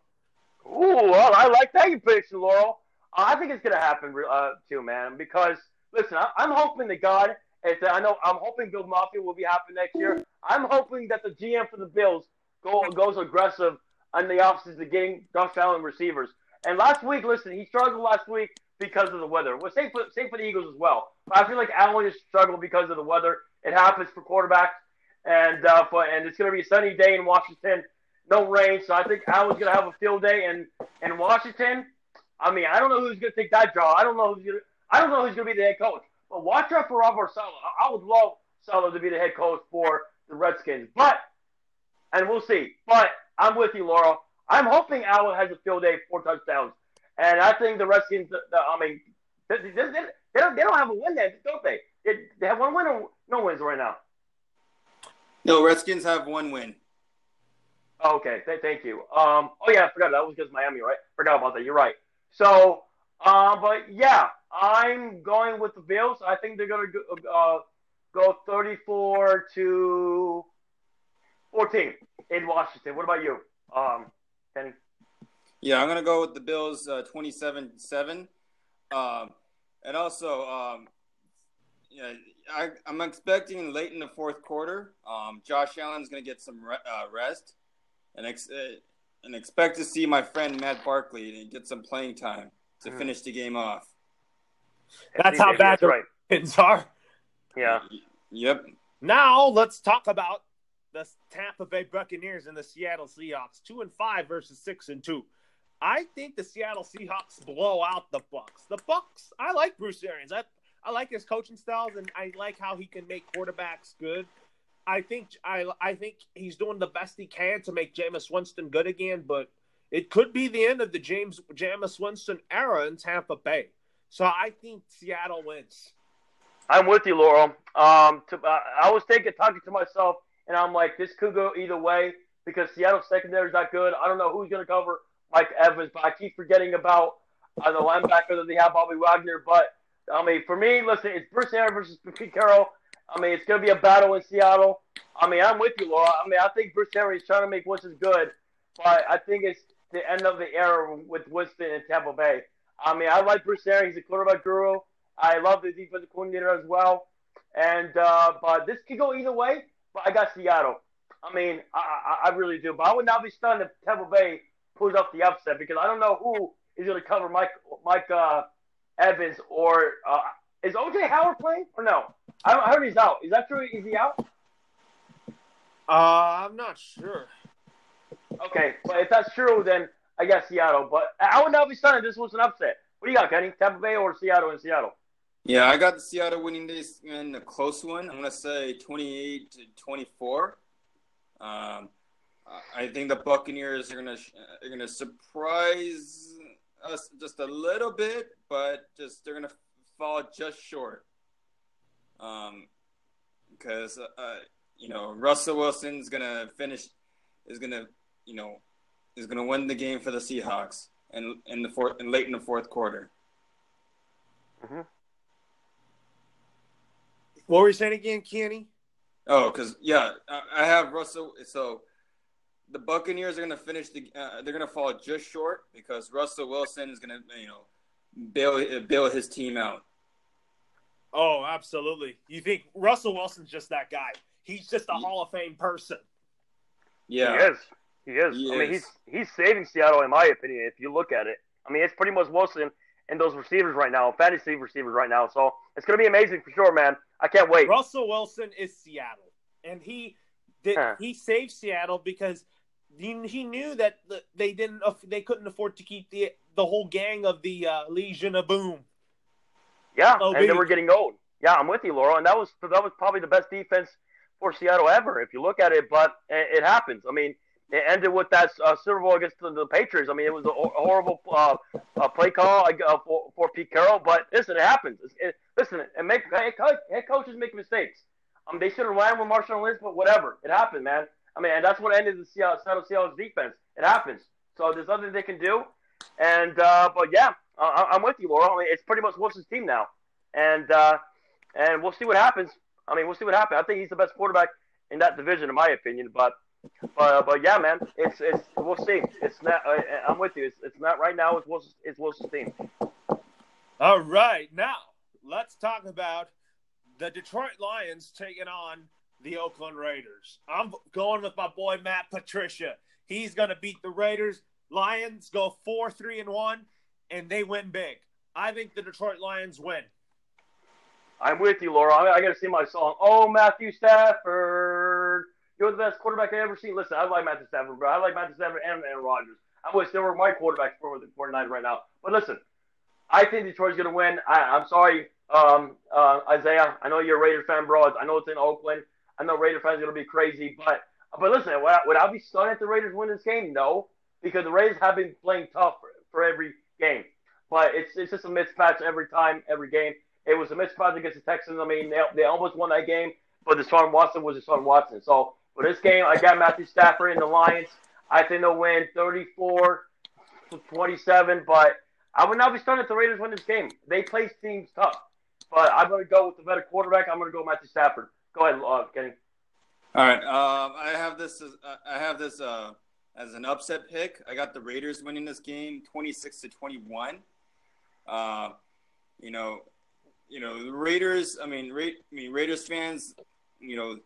Ooh, well, I like that you prediction, Loro. I think it's going to happen uh, too, man. Because listen, I, am hoping to God. It's, I know I'm hoping Bill Mafia will be happy next year. I'm hoping that the GM for the Bills go goes aggressive on the opposite of getting Josh Allen receivers. And last week, listen, he struggled last week because of the weather. Well, same for same for the Eagles as well. I feel like Allen just struggled because of the weather. It happens for quarterbacks, and uh, for, and it's going to be a sunny day in Washington no rain. So I think Allen's going to have a field day in in Washington. I mean, I don't know who's going to take that job. I don't know who's going to. I don't know who's going to be the head coach. But watch out for Robert Saleh. I would love Saleh to be the head coach for the Redskins. But and we'll see. But I'm with you, Loro. I'm hoping Allen has a field day, four touchdowns, and I think the Redskins. I mean, they, they, they, don't, they don't have a win there, don't they? They, they have one win or no wins right now. No, Redskins have one win. Okay, th- thank you. Um, oh yeah, I forgot that was because Miami, right? Forgot about that. You're right. So, uh, but yeah, I'm going with the Bills. I think they're gonna go, uh, go 34 to 14 in Washington. What about you, um, Kenny? Yeah, I'm gonna go with the Bills, uh, 27-7. Um, and also, um, yeah, I, am expecting late in the fourth quarter. Um, Josh Allen's gonna get some re- uh, rest and ex- uh, and expect to see my friend Matt Barkley get some playing time to mm. finish the game off. That's how bad the right. Ravens are. Yeah. Yep. Now let's talk about the Tampa Bay Buccaneers and the Seattle Seahawks. Two and five versus six and two. I think the Seattle Seahawks blow out the Bucks. The Bucks. I like Bruce Arians. I I like his coaching styles, and I like how he can make quarterbacks good. I think I I think he's doing the best he can to make Jameis Winston good again, but it could be the end of the James Jameis Winston era in Tampa Bay. So I think Seattle wins. I'm with you, Loro. Um, to, uh, I was thinking, talking to myself, and I'm like, this could go either way because Seattle's secondary is not good. I don't know who's going to cover Mike Evans, but I keep forgetting about uh, the linebacker that they have, Bobby Wagner. But I mean, for me, listen, it's Bruce Aaron versus Pete Carroll. I mean, it's going to be a battle in Seattle. I mean, I'm with you, Loro. I mean, I think Bruce Arians is trying to make Winston good, but I think it's the end of the era with Winston in Tampa Bay. I mean, I like Bruce Arians. He's a quarterback guru. I love the defensive coordinator as well. And uh, but this could go either way. But I got Seattle. I mean, I, I, I really do. But I would not be stunned if Tampa Bay pulls off the upset because I don't know who is going to cover Mike Mike uh, Evans or uh, is OJ Howard playing or no? I, heard he's out. Is that true? Is he out? Uh, I'm not sure. Okay, but if that's true, then I guess Seattle. But I would not be stunned if this was an upset. What do you got, Kenny? Tampa Bay or Seattle in Seattle? Yeah, I got the Seattle winning this in a close one. I'm gonna say 28 to 24. Um, I think the Buccaneers are gonna are gonna surprise us just a little bit, but just they're gonna fall just short. Um, because uh, you know Russell Wilson's gonna finish, is gonna you know is gonna win the game for the Seahawks and in the fourth and late in the fourth quarter. Mm-hmm. What were you saying again, Kenny? Oh, because yeah, I have Russell. So the Buccaneers are going to finish the. Uh, they're going to fall just short because Russell Wilson is going to you know bail bail his team out. Oh, absolutely. You think Russell Wilson's just that guy? He's just a yeah. Hall of Fame person. Yeah, he is. He is. He I is. mean, he's he's saving Seattle, in my opinion. If you look at it, I mean, it's pretty much Wilson and those receivers right now, fantasy receivers right now. So it's going to be amazing for sure, man. I can't wait. Russell Wilson is Seattle, and he did huh. he saved Seattle because he, he knew that they didn't they couldn't afford to keep the the whole gang of the uh, Legion of Boom yeah, oh, and they were getting old. Yeah, I'm with you, Loro. And that was that was probably the best defense for Seattle ever, if you look at it. But it happens. I mean, it ended with that uh, Super Bowl against the, the, Patriots. I mean, it was a, horrible uh, play call uh, for, for Pete Carroll. But listen, it happens. It, listen, and make head, coaches make mistakes. Um, they should have ran with Marshawn Lynch, but whatever. It happened, man. I mean, and that's what ended the Seattle, Seattle Seahawks defense. It happens. So there's nothing they can do. And uh, but yeah, uh, I'm with you, Loro. I mean, it's pretty much Wilson's team now, and uh, and we'll see what happens. I mean, we'll see what happens. I think he's the best quarterback in that division, in my opinion. But but but yeah, man, it's it's we'll see. It's not. Uh, I'm with you. It's, it's not right now. It's Wilson's, it's Wilson's team. All right, now let's talk about the Detroit Lions taking on the Oakland Raiders. I'm going with my boy Matt Patricia. He's going to beat the Raiders. Lions go 4 3 and 1, and they win big. I think the Detroit Lions win. I'm with you, Laura. I, I got to see my song. Oh, Matthew Stafford. You're the best quarterback I've ever seen. Listen, I like Matthew Stafford, bro. I like Matthew Stafford and Aaron Rodgers. I wish they were my quarterbacks for the 49 right now. But listen, I think Detroit's going to win. I, am sorry, um, uh, Isaiah. I know you're a Raider fan, bro. I know it's in Oakland. I know Raider fans are going to be crazy, but but listen, would I, would I be stunned if the Raiders win this game? No, because the Raiders have been playing tough for, for every game. But it's it's just a mismatch every time, every game. It was a mismatch against the Texans. I mean, they, they almost won that game, but Deshaun Watson was the Deshaun Watson. So for this game, I got Matthew Stafford and the Lions. I think they'll win 34 to 27, but I would not be stunned if the Raiders win this game. They play teams tough. But I'm going to go with the better quarterback. I'm going to go Matthew Stafford. Go ahead, uh, Kenny. All right. Um, I have this. As, uh, I have this uh, as an upset pick. I got the Raiders winning this game, 26 to 21. Uh, you know, you know the Raiders. I mean, Ra- I mean Raiders fans. You know,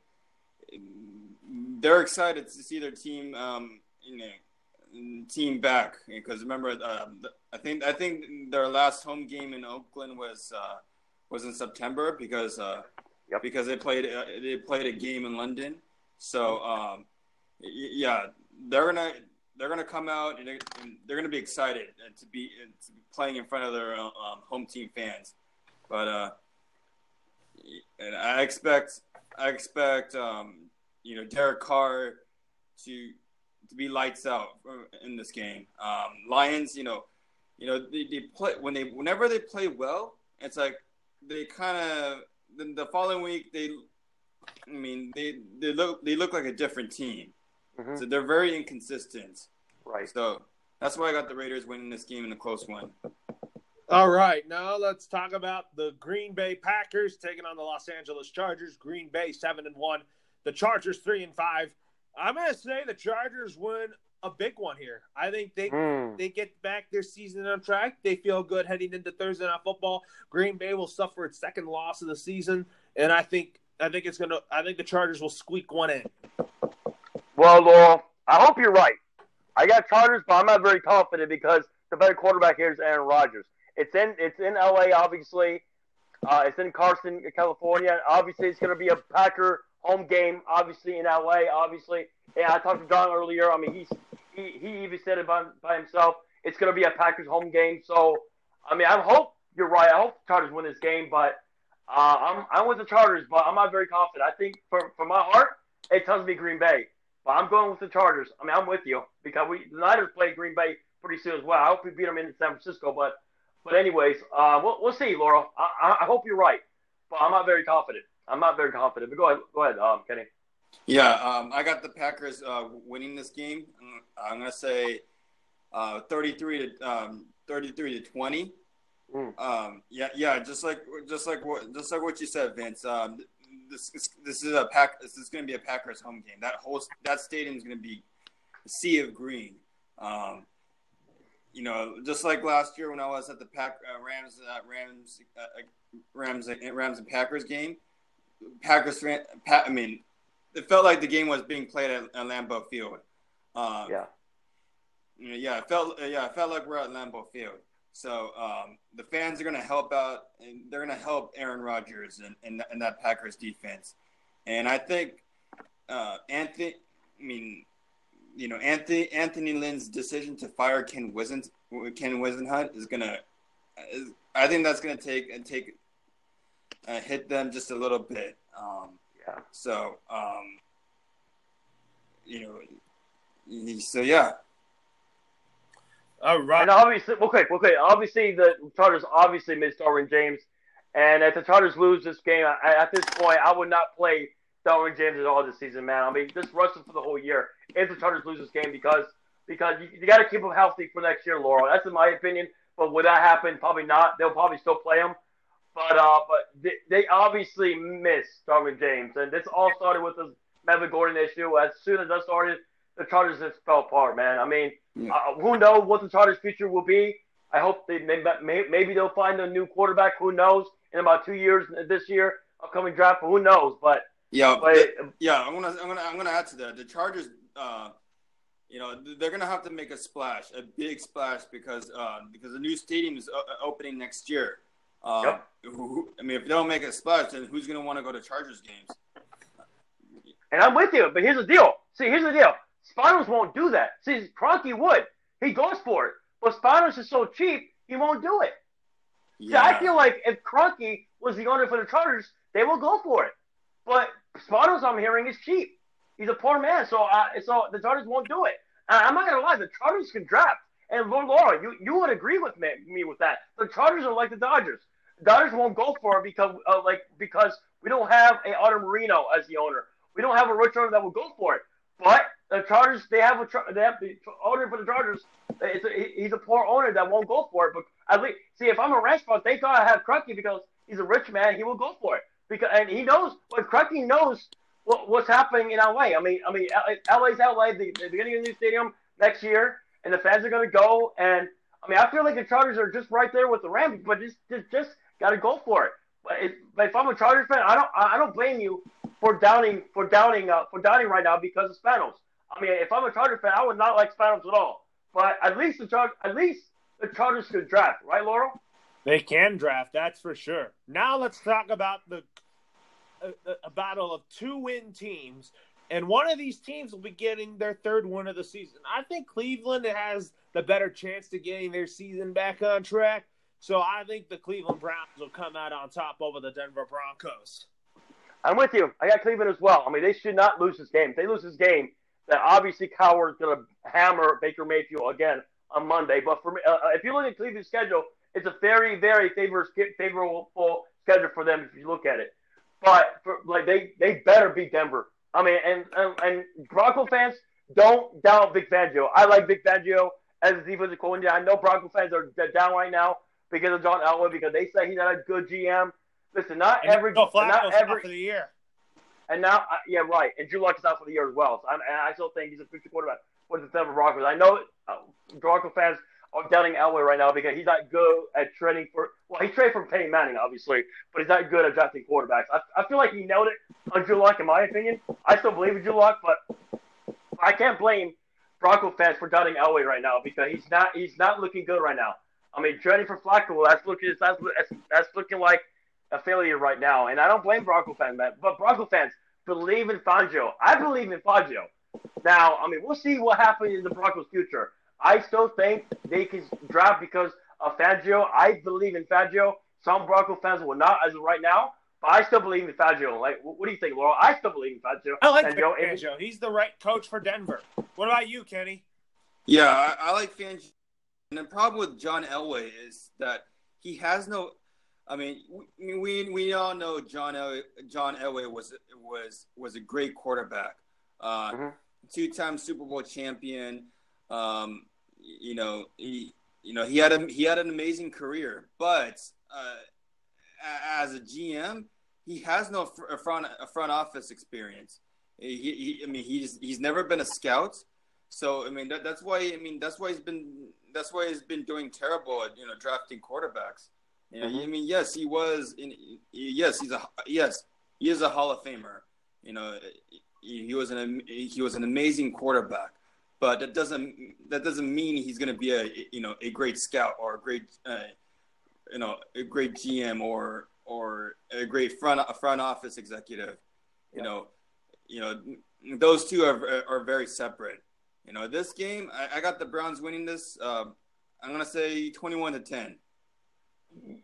they're excited to see their team. Um, you know, team back because remember, uh, I think I think their last home game in Oakland was uh, was in September because uh, yep. because they played uh, they played a game in London. So um, yeah, they're gonna they're gonna come out and they're, and they're gonna be excited to be, to be playing in front of their uh, um, home team fans. But uh, and I expect I expect um, you know Derek Carr to to be lights out in this game. Um, Lions, you know, you know they, they play when they whenever they play well, it's like they kind of the, the following week they I mean they they look they look like a different team. Mm-hmm. So they're very inconsistent. Right. So that's why I got the Raiders winning this game in a close one. All right, now let's talk about the Green Bay Packers taking on the Los Angeles Chargers. Green Bay seven and one, the Chargers three and five. I'm gonna say the Chargers win a big one here. I think they mm. they get back their season on track. They feel good heading into Thursday night football. Green Bay will suffer its second loss of the season, and I think I think it's gonna I think the Chargers will squeak one in. Well, Loro, I hope you're right. I got Chargers, but I'm not very confident because the better quarterback here is Aaron Rodgers. It's in it's in LA, obviously. Uh, it's in Carson, California. Obviously, it's going to be a Packer home game. Obviously, in LA. Obviously, yeah. I talked to John earlier. I mean, he's he, he even said it by, by himself. It's going to be a Packers home game. So, I mean, I hope you're right. I hope the Chargers win this game, but uh, I'm I'm with the Chargers, but I'm not very confident. I think for for my heart, it tells me Green Bay, but I'm going with the Chargers. I mean, I'm with you because we the Niners play Green Bay pretty soon as well. I hope we beat them in San Francisco, but but anyways, uh, we'll we'll see, Loro. I, I hope you're right, but I'm not very confident. I'm not very confident. But go ahead, go ahead, um, Kenny. Yeah, um, I got the Packers uh, winning this game. I'm gonna say uh, 33 to um, 33 to 20. Mm. Um, yeah, yeah, just like just like what just like what you said, Vince. Um, this this is a pack. This is going to be a Packers home game. That whole that stadium is going to be a sea of green. Um, you know, just like last year when I was at the Pack uh, Rams uh, Rams uh, Rams Rams and Packers game. Packers, I mean, it felt like the game was being played at, at Lambeau Field. Um, yeah. Yeah, it felt yeah, it felt like we're at Lambeau Field. So um, the fans are going to help out, and they're going to help Aaron Rodgers and, and, and, that Packers defense. And I think uh, Anthony, I mean, you know, Anthony Anthony Lynn's decision to fire Ken Wizen Ken Whisenhunt is going to, I think that's going to take and take uh, hit them just a little bit. Um, Yeah. So, um, you know, so yeah. All right. And obviously, well, quick, well, quick. Obviously, the Chargers obviously missed Derwin James, and if the Chargers lose this game, I, at this point, I would not play Derwin James at all this season, man. I mean, just rush him for the whole year if the Chargers lose this game because because you, you got to keep him healthy for next year, Loro. That's in my opinion. But would that happen? Probably not. They'll probably still play him. But uh, but they, they obviously missed Derwin James, and this all started with the Melvin Gordon issue. As soon as that started, the Chargers just fell apart, man. I mean, yeah. uh, who knows what the Chargers' future will be? I hope they maybe they'll find a new quarterback. Who knows? In about two years, this year, upcoming draft, who knows? But yeah, but, the, yeah, I'm gonna I'm gonna I'm gonna add to that. The Chargers, uh, you know, they're gonna have to make a splash, a big splash, because uh, because the new stadium is opening next year. Uh, yep. who, I mean, if they don't make a splash, then who's gonna want to go to Chargers games? And I'm with you, but here's the deal. See, here's the deal. Spanos won't do that. See, Kroenke would. He goes for it. But Spanos is so cheap, he won't do it. Yeah. See, I feel like if Kroenke was the owner for the Chargers, they will go for it. But Spanos, I'm hearing, is cheap. He's a poor man, so uh, so the Chargers won't do it. Uh, I'm not gonna lie, the Chargers can draft. And Lord Loro, you, you would agree with me, me with that. The Chargers are like the Dodgers. The Dodgers won't go for it because uh, like because we don't have a Art Moreno as the owner. We don't have a rich owner that will go for it. But the Chargers, they have a they have the owner for the Chargers. A, he's a poor owner that won't go for it. But at least, see, if I'm a boss, they I have Kroenke because he's a rich man. He will go for it because and he knows. But Kroenke knows what, what's happening in LA. I mean, I mean, LA's LA. They, they're getting a new stadium next year, and the fans are going to go. And I mean, I feel like the Chargers are just right there with the Rams, but just just, just got to go for it. If I'm a Chargers fan, I don't I don't blame you for downing for downing uh, for downing right now because of Spanos. I mean, if I'm a Charger fan, I would not like Spanos at all. But at least the Char- at least the Chargers could draft, right, Loro? They can draft, that's for sure. Now let's talk about the a, a battle of two win teams, and one of these teams will be getting their third win of the season. I think Cleveland has the better chance to getting their season back on track. So I think the Cleveland Browns will come out on top over the Denver Broncos. I'm with you. I got Cleveland as well. I mean, they should not lose this game. If they lose this game, then obviously Cowherd's going to hammer Baker Mayfield again on Monday. But for me, uh, uh, if you look at Cleveland's schedule, it's a very, very favorable schedule for them if you look at it. But for, like they, they better beat Denver. I mean, and, and and Bronco fans don't doubt Vic Fangio. I like Vic Fangio as a defensive coordinator. I know Bronco fans are down right now because of John Elway because they say he's not a good GM. Listen, not and every not every for the year. And now, uh, yeah, right. And Drew Lock is out for the year as well. So I'm, and I still think he's a future quarterback for the Denver Broncos. I know uh, Bronco fans are doubting Elway right now because he's not good at trading for. Well, he traded for Peyton Manning, obviously, but he's not good at drafting quarterbacks. I, I feel like he nailed it on Drew Lock, in my opinion. I still believe in Drew Lock, but I can't blame Bronco fans for doubting Elway right now because he's not he's not looking good right now. I mean, trading for Flacco, that's looking that's, that's that's looking like a failure right now. And I don't blame Bronco fans, man. But Bronco fans believe in Fangio. I believe in Fangio. Now, I mean, we'll see what happens in the Broncos' future. I still think they can draft because of Fangio. I believe in Fangio. Some Bronco fans will not as of right now, but I still believe in Fangio. Like, what do you think, Loro? I still believe in Fangio. I like Fangio. Fangio. He's the right coach for Denver. What about you, Kenny? Yeah, I, I like Fangio. And the problem with John Elway is that he has no I mean, we, we all know John Elway, John Elway was was was a great quarterback, uh, mm-hmm. two time Super Bowl champion. Um, you know, he you know he had a he had an amazing career, but uh, as a GM, he has no fr- front a front office experience. He, he, I mean, he's he's never been a scout, so I mean that, that's why I mean that's why he's been that's why he's been doing terrible at you know drafting quarterbacks. You know, mm-hmm. I mean, yes, he was. In, yes, he's a yes, he is a Hall of Famer. You know, he, he was an he was an amazing quarterback, but that doesn't that doesn't mean he's going to be a you know a great scout or a great uh, you know a great GM or or a great front a front office executive. You yeah. know, you know those two are are very separate. You know, this game I, I got the Browns winning this. Uh, I'm gonna say 21 to 10.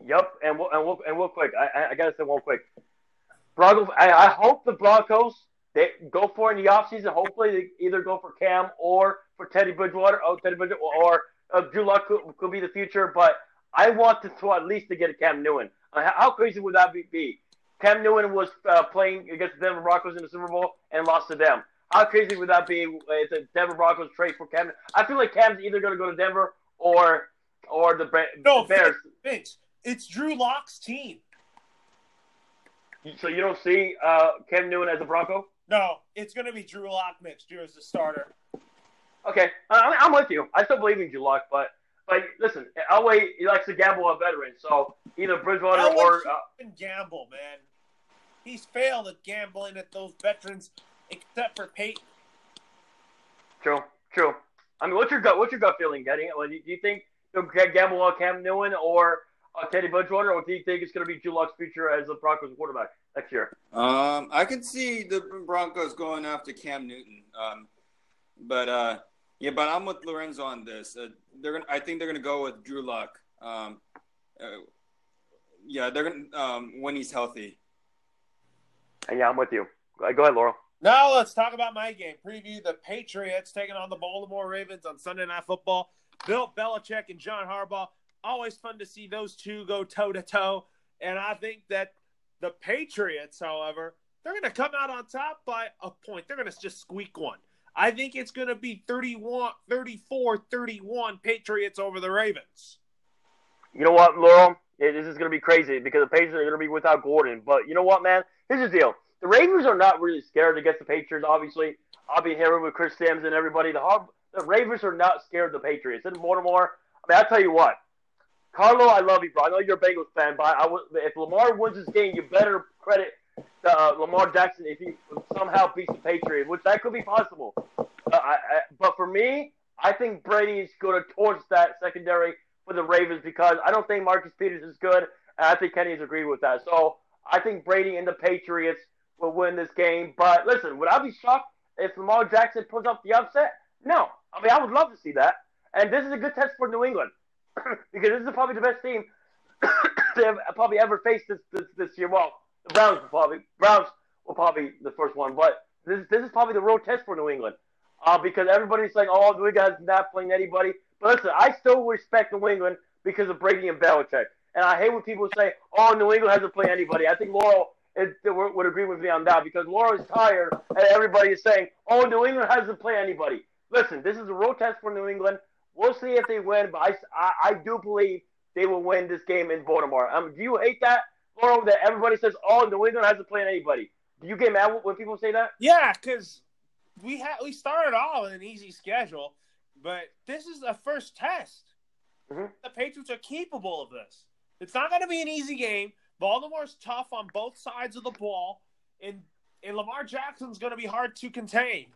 Yep, and we'll, and we'll, and real quick, I, I gotta say one quick. Broncos. I, I hope the Broncos they go for it in the offseason. Hopefully, they either go for Cam or for Teddy Bridgewater. Oh, Teddy Bridgewater or uh, Drew Lock could, could be the future. But I want to, to at least to get a Cam Newton. Uh, how crazy would that be? Cam Newton was uh, playing against the Denver Broncos in the Super Bowl and lost to them. How crazy would that be if the Denver Broncos trade for Cam? I feel like Cam's either going to go to Denver or or the no, Bears. Vince, it's Drew Lock's team. So you don't see uh, Cam Newton as a Bronco? No, it's going to be Drew Lock next year as the starter. Okay, I, I'm with you. I still believe in Drew Lock, but but listen, Elway he likes to gamble on veterans, so either Bridgewater Elway or uh, gamble, man. He's failed at gambling at those veterans, except for Peyton. True, true. I mean, what's your gut? What's your gut feeling, Getting? it? Well, do you think he'll gamble on Cam Newton or uh, Teddy Bridgewater, or do you think it's going to be Drew Lock's future as the Broncos quarterback next year? Um, I can see the Broncos going after Cam Newton. Um, but uh, yeah, but I'm with Lorenzo on this. Uh, they're gonna. I think they're gonna go with Drew Lock. Um, uh, yeah, they're gonna um, when he's healthy. And yeah, I'm with you. Go ahead, Loro. Now let's talk about my game. Preview the Patriots taking on the Baltimore Ravens on Sunday Night Football. Bill Belichick and John Harbaugh. Always fun to see those two go toe to toe. And I think that the Patriots, however, they're going to come out on top by a point. They're going to just squeak one. I think it's going to be 31, 34 31 Patriots over the Ravens. You know what, Loro? This is going to be crazy because the Patriots are going to be without Gordon. But you know what, man? Here's the deal. The Ravens are not really scared against the Patriots, obviously. I'll be here with Chris Simms and everybody. The, Har- the Ravens are not scared of the Patriots. And Baltimore, I mean, I'll tell you what. Carlo, I love you, bro. I know you're a Bengals fan, but I w- if Lamar wins this game, you better credit uh, Lamar Jackson if he somehow beats the Patriots, which that could be possible. Uh, I, I, but for me, I think Brady is going to torch that secondary for the Ravens because I don't think Marcus Peters is good, and I think Kenny has agreed with that. So I think Brady and the Patriots will win this game. But listen, would I be shocked if Lamar Jackson pulls off the upset? No. I mean, I would love to see that. And this is a good test for New England because this is probably the best team they have probably ever faced this, this, this year. Well, the Browns will probably Browns will probably the first one, but this this is probably the real test for New England. Uh, because everybody's saying, "Oh, New England's not playing anybody." But listen, I still respect New England because of Brady and Belichick, and I hate when people say, "Oh, New England hasn't played anybody." I think Loro is, would agree with me on that because Loro is tired, and everybody is saying, "Oh, New England hasn't played anybody." Listen, this is a road test for New England. We'll see if they win, but I, I, I do believe they will win this game in Baltimore. Um, do you hate that? Loro, that everybody says, "Oh, New England hasn't played anybody." Do you get mad when people say that? Yeah, because we had we started off with an easy schedule, but this is the first test. Mm-hmm. The Patriots are capable of this. It's not going to be an easy game. Baltimore's tough on both sides of the ball, and and Lamar Jackson's going to be hard to contain.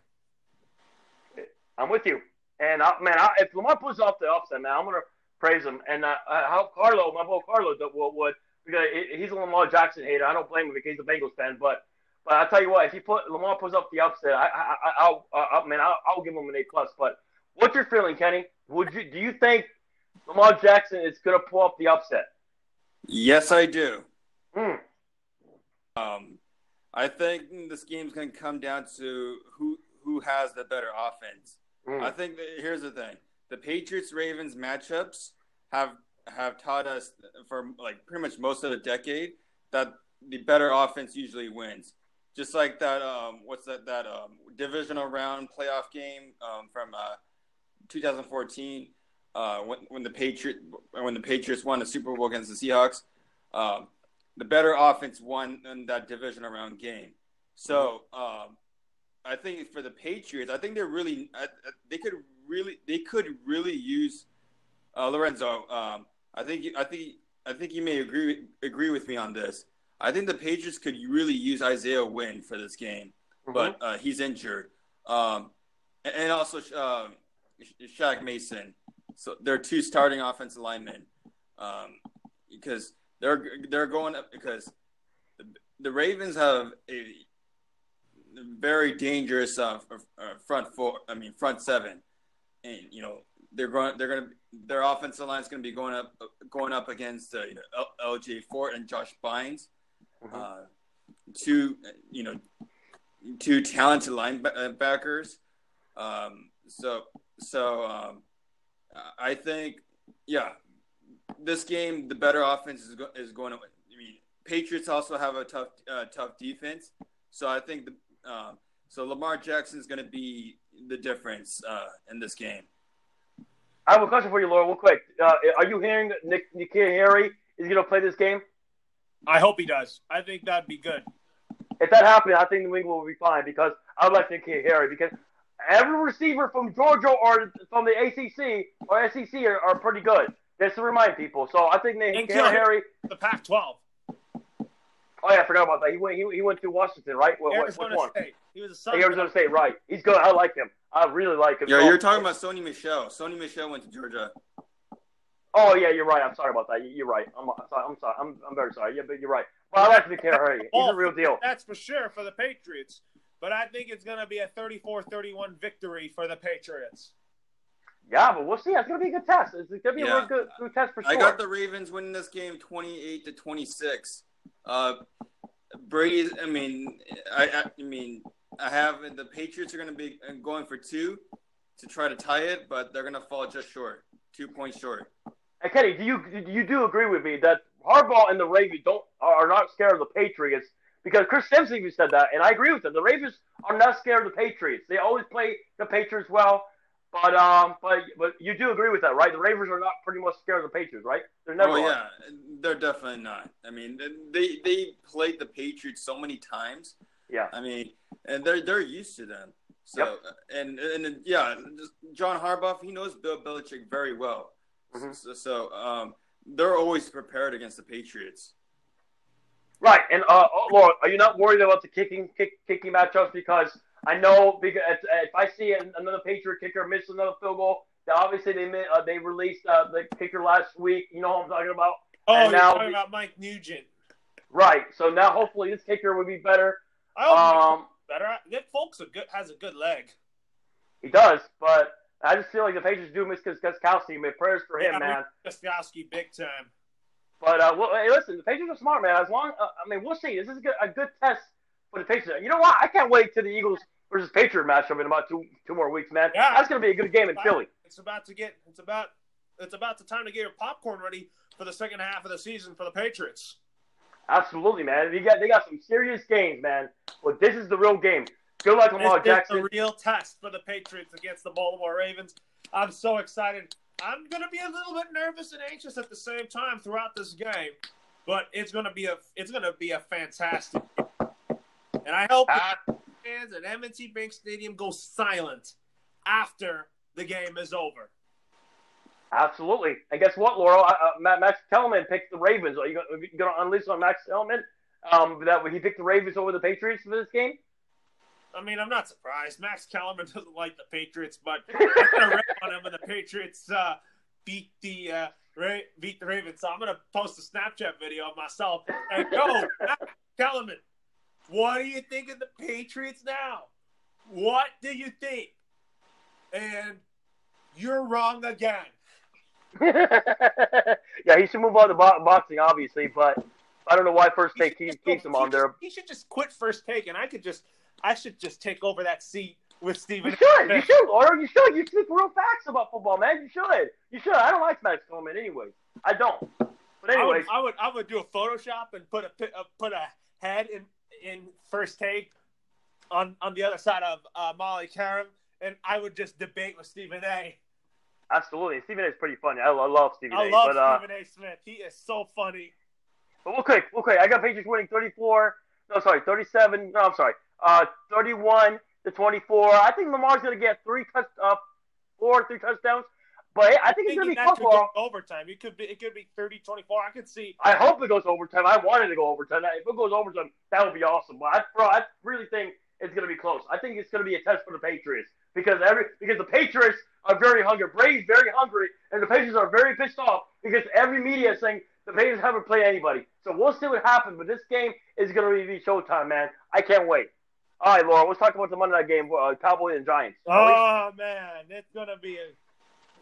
I'm with you, and I, man, I, if Lamar pulls off the upset, man, I'm going to praise him. And uh, uh, how Carlo, my boy Carlo, would because he's a Lamar Jackson hater. I don't blame him because he's a Bengals fan, but but I tell you what, if he put Lamar puts up the upset, I I, I will I, uh, uh, man, I'll, I'll give him an A plus. But what's your feeling, Kenny? Would you do you think Lamar Jackson is going to pull up the upset? Yes, I do. I think this game's going to come down to who who has the better offense. Mm. I think that, here's the thing: the Patriots Ravens matchups have have taught us for like pretty much most of the decade that the better offense usually wins. Just like that, um, what's that that um, divisional round playoff game um, from uh, 2014 uh, when when the Patriot when the Patriots won the Super Bowl against the Seahawks. Um, the better offense won in that division around game. So um, I think for the Patriots, I think they're really they could really they could really use uh, Lorenzo. Um, I think I think I think you may agree agree with me on this. I think the Patriots could really use Isaiah Wynn for this game, mm-hmm. but uh, he's injured, um, and also uh, Shaq Mason. So they're two starting offensive linemen um, because they're they're going up because the, the Ravens have a very dangerous uh, front four. I mean front seven, and you know they're going. They're going to. Their offensive line is going to be going up, going up against uh, you know, L.J. Fort and Josh Bynes. Mm-hmm. Uh, two you know two talented linebackers. Um, so so um, I think yeah, this game the better offense is go- is going to. I mean, Patriots also have a tough uh, tough defense, so I think the um, so Lamar Jackson is going to be the difference uh, in this game. I have a question for you, Loro, real quick. Uh, are you hearing that Nick N'Keal Harry is going to play this game? I hope he does. I think that'd be good. If that happens, I think New England will be fine because I would like N'Keal Harry because every receiver from Georgia or from the ACC or SEC are, are pretty good. Just to remind people. So I think N'Keal Harry. The Pac-12. Oh yeah, I forgot about that. He went. He, he went to Washington, right? What, Arizona what, State. He was a son. Arizona State, right? He's good. I like him. I really like him. Yeah, so, you're talking about Sony Michel. Sony Michel went to Georgia. Oh yeah, you're right. I'm sorry about that. You're right. I'm sorry. I'm sorry. I'm, I'm very sorry. Yeah, but you're right. But I like N'Keal Harry. He's a real deal. That's for sure for the Patriots. But I think it's going to be a 34-31 victory for the Patriots. Yeah, but we'll see. It's going to be a good test. It's going to be Yeah. a real good, good test for sure. I got the Ravens winning this game 28 to 26. Uh, Brady's. I mean, I, I, mean, I have the Patriots are going to be going for two to try to tie it, but they're going to fall just short, two points short. Hey, Kenny, do you you do agree with me that Harbaugh and the Ravens don't are not scared of the Patriots? Because Chris Simpson even said that, and I agree with him. The Ravens are not scared of the Patriots. They always play the Patriots well. But um, but but you do agree with that, right? The Ravens are not pretty much scared of the Patriots, right? They're never. oh are. yeah, they're definitely not. I mean, they they played the Patriots so many times. Yeah. I mean, and they're they're used to them. So Yep. and and yeah, John Harbaugh, he knows Bill Belichick very well. Mhm. So, so um, they're always prepared against the Patriots. Right, and uh, oh, Loro, are you not worried about the kicking kick, kicking matchups? Because I know because if, if I see another Patriot kicker miss another field goal, obviously they uh, they released uh, the kicker last week. You know what I'm talking about, Oh, And you're now talking about Mike Nugent. right? So now hopefully this kicker would be better. I hope Um, better. Nick Folk's a good, has a good leg. he does, but I just feel like the Patriots do miss Gostkowski. My prayers for him, Yeah, man. Gostkowski big time. But uh, well, hey, listen, the Patriots are smart, man. As long, uh, I mean, we'll see. This is a good, a good test for the Patriots. You know what? I can't wait to the Eagles versus Patriot matchup in about two two more weeks, man. Yeah. That's gonna be a good game in Philly. It's about to get. It's about. It's about the time to get your popcorn ready for the second half of the season for the Patriots. Absolutely, man. They got they got some serious games, man. But this is the real game. Good luck, Lamar This is Jackson. the real test for the Patriots against the Baltimore Ravens. I'm so excited. I'm gonna be a little bit nervous and anxious at the same time throughout this game, but it's gonna be a it's gonna be a fantastic. And I hope Ah, the fans at M&T Bank Stadium go silent after the game is over. absolutely. And guess what, Loro? Uh, Max Kellerman picked the Ravens. Are you you gonna unleash on Max Kellerman? Um, that he picked the Ravens over the Patriots for this game. I mean, I'm not surprised. Max Kellerman doesn't like the Patriots, but I'm gonna rip on him when the Patriots uh, beat the uh, Ra- beat the Ravens. So I'm gonna post a Snapchat video of myself and go, Max Kellerman. What do you think of the Patriots now? What do you think? And you're wrong again. yeah, he should move on to bo- boxing, obviously, but I don't know why First Take He keeps, keeps him on there. He should just quit first take, and I could just, I should just take over that seat with Steven. You should, you should, Loro, you should. You speak real facts about football, man. You should, you should. I don't like Max Kellerman anyway. I don't. But I would, I would, I would do a Photoshop and put a pi- uh, put a head in in first take on on the other side of uh, Molly Qerim, and I would just debate with Stephen A. absolutely. Stephen A. is pretty funny. I, I love Stephen I A. love but, uh, Stephen A. Smith. He is so funny. But real quick, real quick. I got Patriots winning 34. No, sorry, 37. No, I'm sorry. Uh, 31 to 24. I think Lamar's gonna get three touch, uh, four, three touchdowns. But I think it's gonna be that could overtime. It could be it could be 30-24. I could see. I hope it goes overtime. I wanted to go overtime. If it goes overtime, that would be awesome. But I, bro, I really think it's going to be close. I think it's going to be a test for the Patriots because every because the Patriots are very hungry. Brady's very hungry, and the Patriots are very pissed off because every media is saying the Patriots haven't played anybody. So we'll see what happens. But this game is going to be showtime, man. I can't wait. All right, Loro, let's talk about the Monday night game, uh, Cowboys and Giants. Oh man, it's gonna be a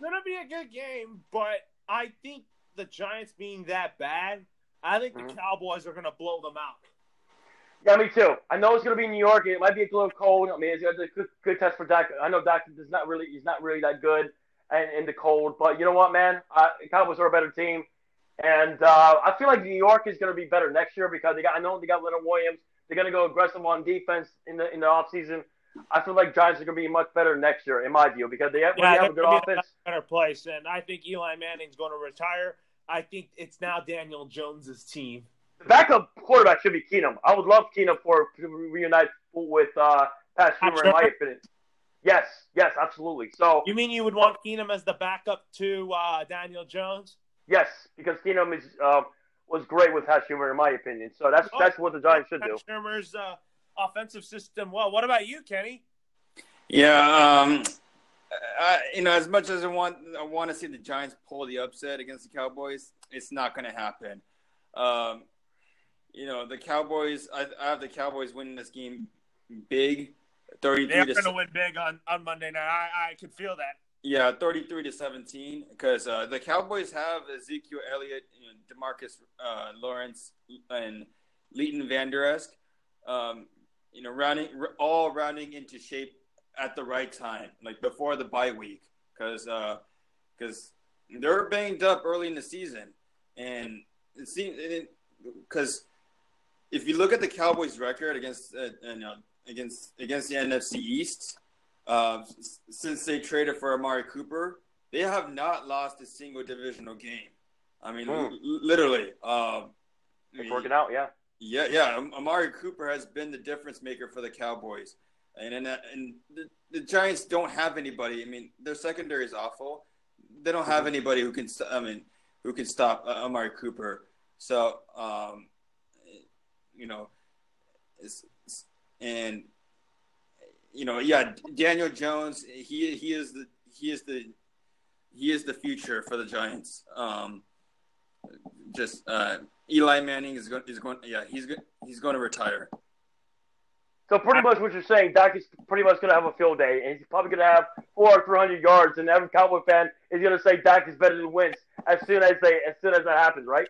it's gonna be a good game, but I think the Giants being that bad, I think the Mhm. Cowboys are gonna blow them out. Yeah, me too. I know it's gonna be New York. It might be a little cold. I mean, it's a good, good test for Dak. I know Dak is not really he's not really that good in, in the cold, but you know what, man? Uh, Cowboys are a better team, and uh, I feel like New York is gonna be better next year because they got I know they got Leonard Williams. They're gonna go aggressive on defense in the in the offseason. I feel like Giants are gonna be much better next year, in my view, because they have, Yeah, have a good offense. a better place, and I think Eli Manning's going to retire. I think it's now Daniel Jones's team. The backup quarterback should be Keenum. I would love Keenum for to reunite with uh, Pat Shurmur, in my opinion. Yes, yes, absolutely. So You mean you would want Keenum as the backup to uh, Daniel Jones? yes, because Keenum is uh, was great with Pat Shurmur, in my opinion. So that's Oh, that's what the Giants should do. Pat Shurmur's uh, offensive system. Well, what about you, Kenny? Yeah, um, I, you know, as much as I want, I want to see the Giants pull the upset against the Cowboys. It's not going to happen. Um, you know, the Cowboys. I, I have the Cowboys winning this game big, thirty-three They're going to win big on, on Monday night. I, I could feel that. yeah, thirty-three to seventeen. Because uh, the Cowboys have Ezekiel Elliott, you know, Demarcus uh, Lawrence, and Leighton Vander Esch. Um, you know, rounding all rounding into shape at the right time, like before the bye week, because because they're banged up early in the season, and it seems because if you look at the Cowboys' record against uh, you know, against against the NFC East, uh, since they traded for Amari Cooper, they have not lost a single divisional game. I mean, Hmm. l- literally. Um, I It's mean, working out, yeah. Yeah, yeah. Amari Cooper has been the difference maker for the Cowboys, and and, and the, the Giants don't have anybody. I mean, their secondary is awful. They don't have anybody who can. I mean, who can stop uh, Amari Cooper. So, um, you know, it's, it's- and you know, yeah, Daniel Jones. He he is the he is the he is the future for the Giants. Um, just uh, Eli Manning is going is going yeah he's go- he's going to retire. So pretty much what you're saying, Dak is pretty much going to have a field day, and he's probably going to have four or three hundred yards, and every Cowboy fan is going to say Dak is better than Wentz as soon as they as soon as that happens, right?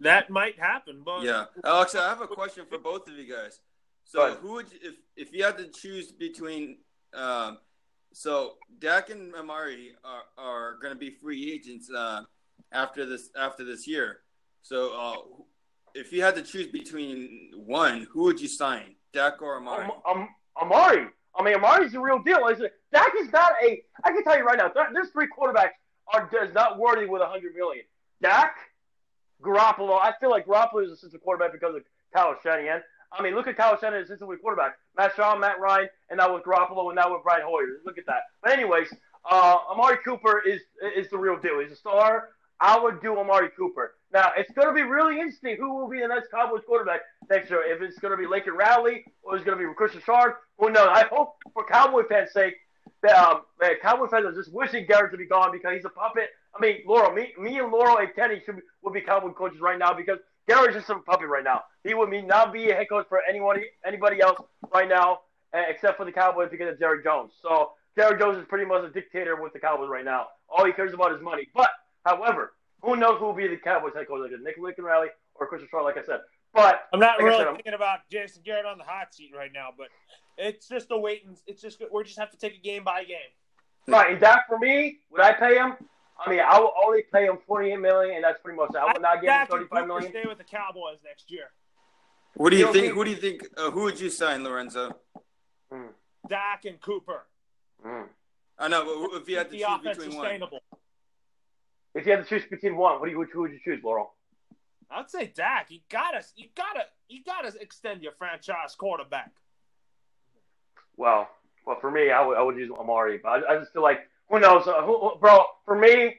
That might happen, but Yeah, Alex, I have a question for both of you guys. So who would you, if if you had to choose between um, so Dak and Amari are, are going to be free agents uh, after this after this year. So uh, if you had to choose between one, who would you sign, Dak or Amari? Um, um, Amari. I mean, Amari's the real deal. Is it? Dak is not a. I can tell you right now, th- three quarterbacks are is not worthy with a hundred million. Dak, Garoppolo. I feel like Garoppolo is a assistant quarterback because of Kyle Shanahan. I mean, look at Kyle Shanahan, assistant quarterback. Matt Schaub, Matt Ryan, and now with Garoppolo, and now with Brian Hoyer. Look at that. But anyways, uh, Amari Cooper is is the real deal. He's a star. I would do Amari Cooper. Now, it's going to be really interesting who will be the next Cowboys quarterback next year. If it's going to be Laker Rowley or it's going to be Christian Sharp, who knows? I hope for Cowboy fans' sake that um, man, Cowboy fans are just wishing Garrett to be gone because he's a puppet. I mean, Laurel, me, me and Laurel and Kenny should be, would be Cowboy coaches right now because Garrett's just a puppet right now. He would be not be a head coach for anyone, anybody else right now uh, except for the Cowboys because of Jerry Jones. So Jerry Jones is pretty much a dictator with the Cowboys right now. All he cares about is money. But, however, who knows who will be the Cowboys head coach, like Nick Lincoln Riley or Christian Shaw, like I said. But I'm not like really said, I'm- thinking about Jason Garrett on the hot seat right now. But it's just a wait and it's just we just have to take a game by game. Right, and that for me, would I pay him? I mean, I will only pay him forty-eight million, and that's pretty much it. I would not give him Dak and thirty-five Cooper million. Stay with the Cowboys next year. What do you You think? don't Who do you think? Uh, who would you sign, Lorenzo? Mm, Dak and Cooper. mm. I know, but if you had to choose offense between one, sustainable. If you had to choose between one, what do you who would you choose, Laurel? I'd say Dak. You gotta, you gotta, you gotta extend your franchise quarterback. Well, well, for me, I would, I would use Amari, but I, I just feel like who knows, uh, who, who- bro? For me,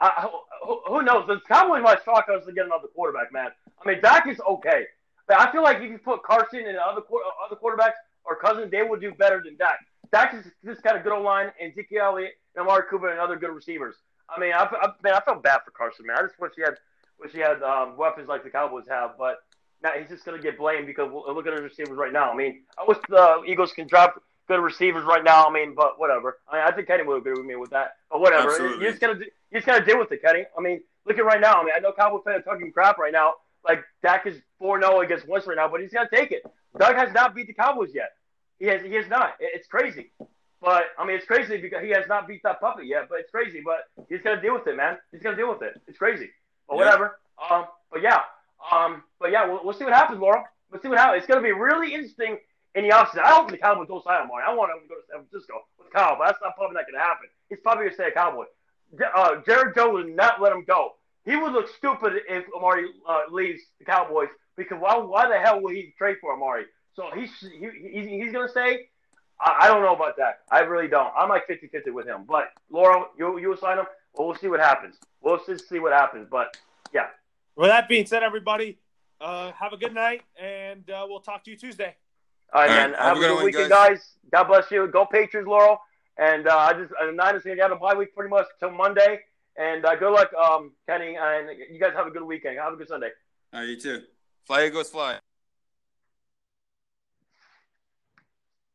I, who, who knows? The Cowboys might shock us to get another quarterback, man. I mean, Dak is okay, but I feel like if you put Carson and other other quarterbacks or Cousins, they would do better than Dak. Dak is just got a good old line, and Zeke Elliott and Amari Cooper and other good receivers. I mean, I, I, man, I felt bad for Carson, man. I just wish he had wish he had um, weapons like the Cowboys have, but now he's just gonna get blamed because look at his receivers right now. I mean, I wish the Eagles can drop good receivers right now. I mean, but whatever. I mean, I think Kenny would agree with me with that. But whatever. Absolutely. You just gotta do, you just gotta deal with it, Kenny. I mean, look at right now. I mean, I know Cowboy fans are talking crap right now, like Dak is four zero against Wentz right now, but he's gonna take it. Doug has not beat the Cowboys yet. He has. He has not. It's crazy. But I mean, it's crazy because he has not beat that puppet yet. But it's crazy. But he's gonna deal with it, man. He's gonna deal with it. It's crazy. But Yeah. whatever. Um. But yeah. Um. But yeah. We'll, we'll see what happens, Loro. We'll see what happens. It's gonna be really interesting in the offseason. I hope the Cowboys don't sign him. I want him to go to San Francisco with Kyle, but that's not probably not gonna happen. He's probably gonna stay a Cowboy. Uh, Jared Joe would not let him go. He would look stupid if Amari uh, leaves the Cowboys because why? Why the hell would he trade for Amari? So he's he, he's, he's gonna stay. I, I don't know about that. I really don't. I'm like 50-50 with him. But Loro, you you will sign him. Well, we'll see what happens. We'll just see what happens. But yeah, With that being said, everybody, uh, have a good night, and uh, we'll talk to you Tuesday. all right, All man. right, Have a good one, weekend, guys. God bless you. Go Patriots, Laurel. And uh, I just uh, Niners gonna get a bye week pretty much till Monday. And uh, good luck, um, Kenny. And you guys have a good weekend. Have a good Sunday. All right, you too. Fly Eagles, fly.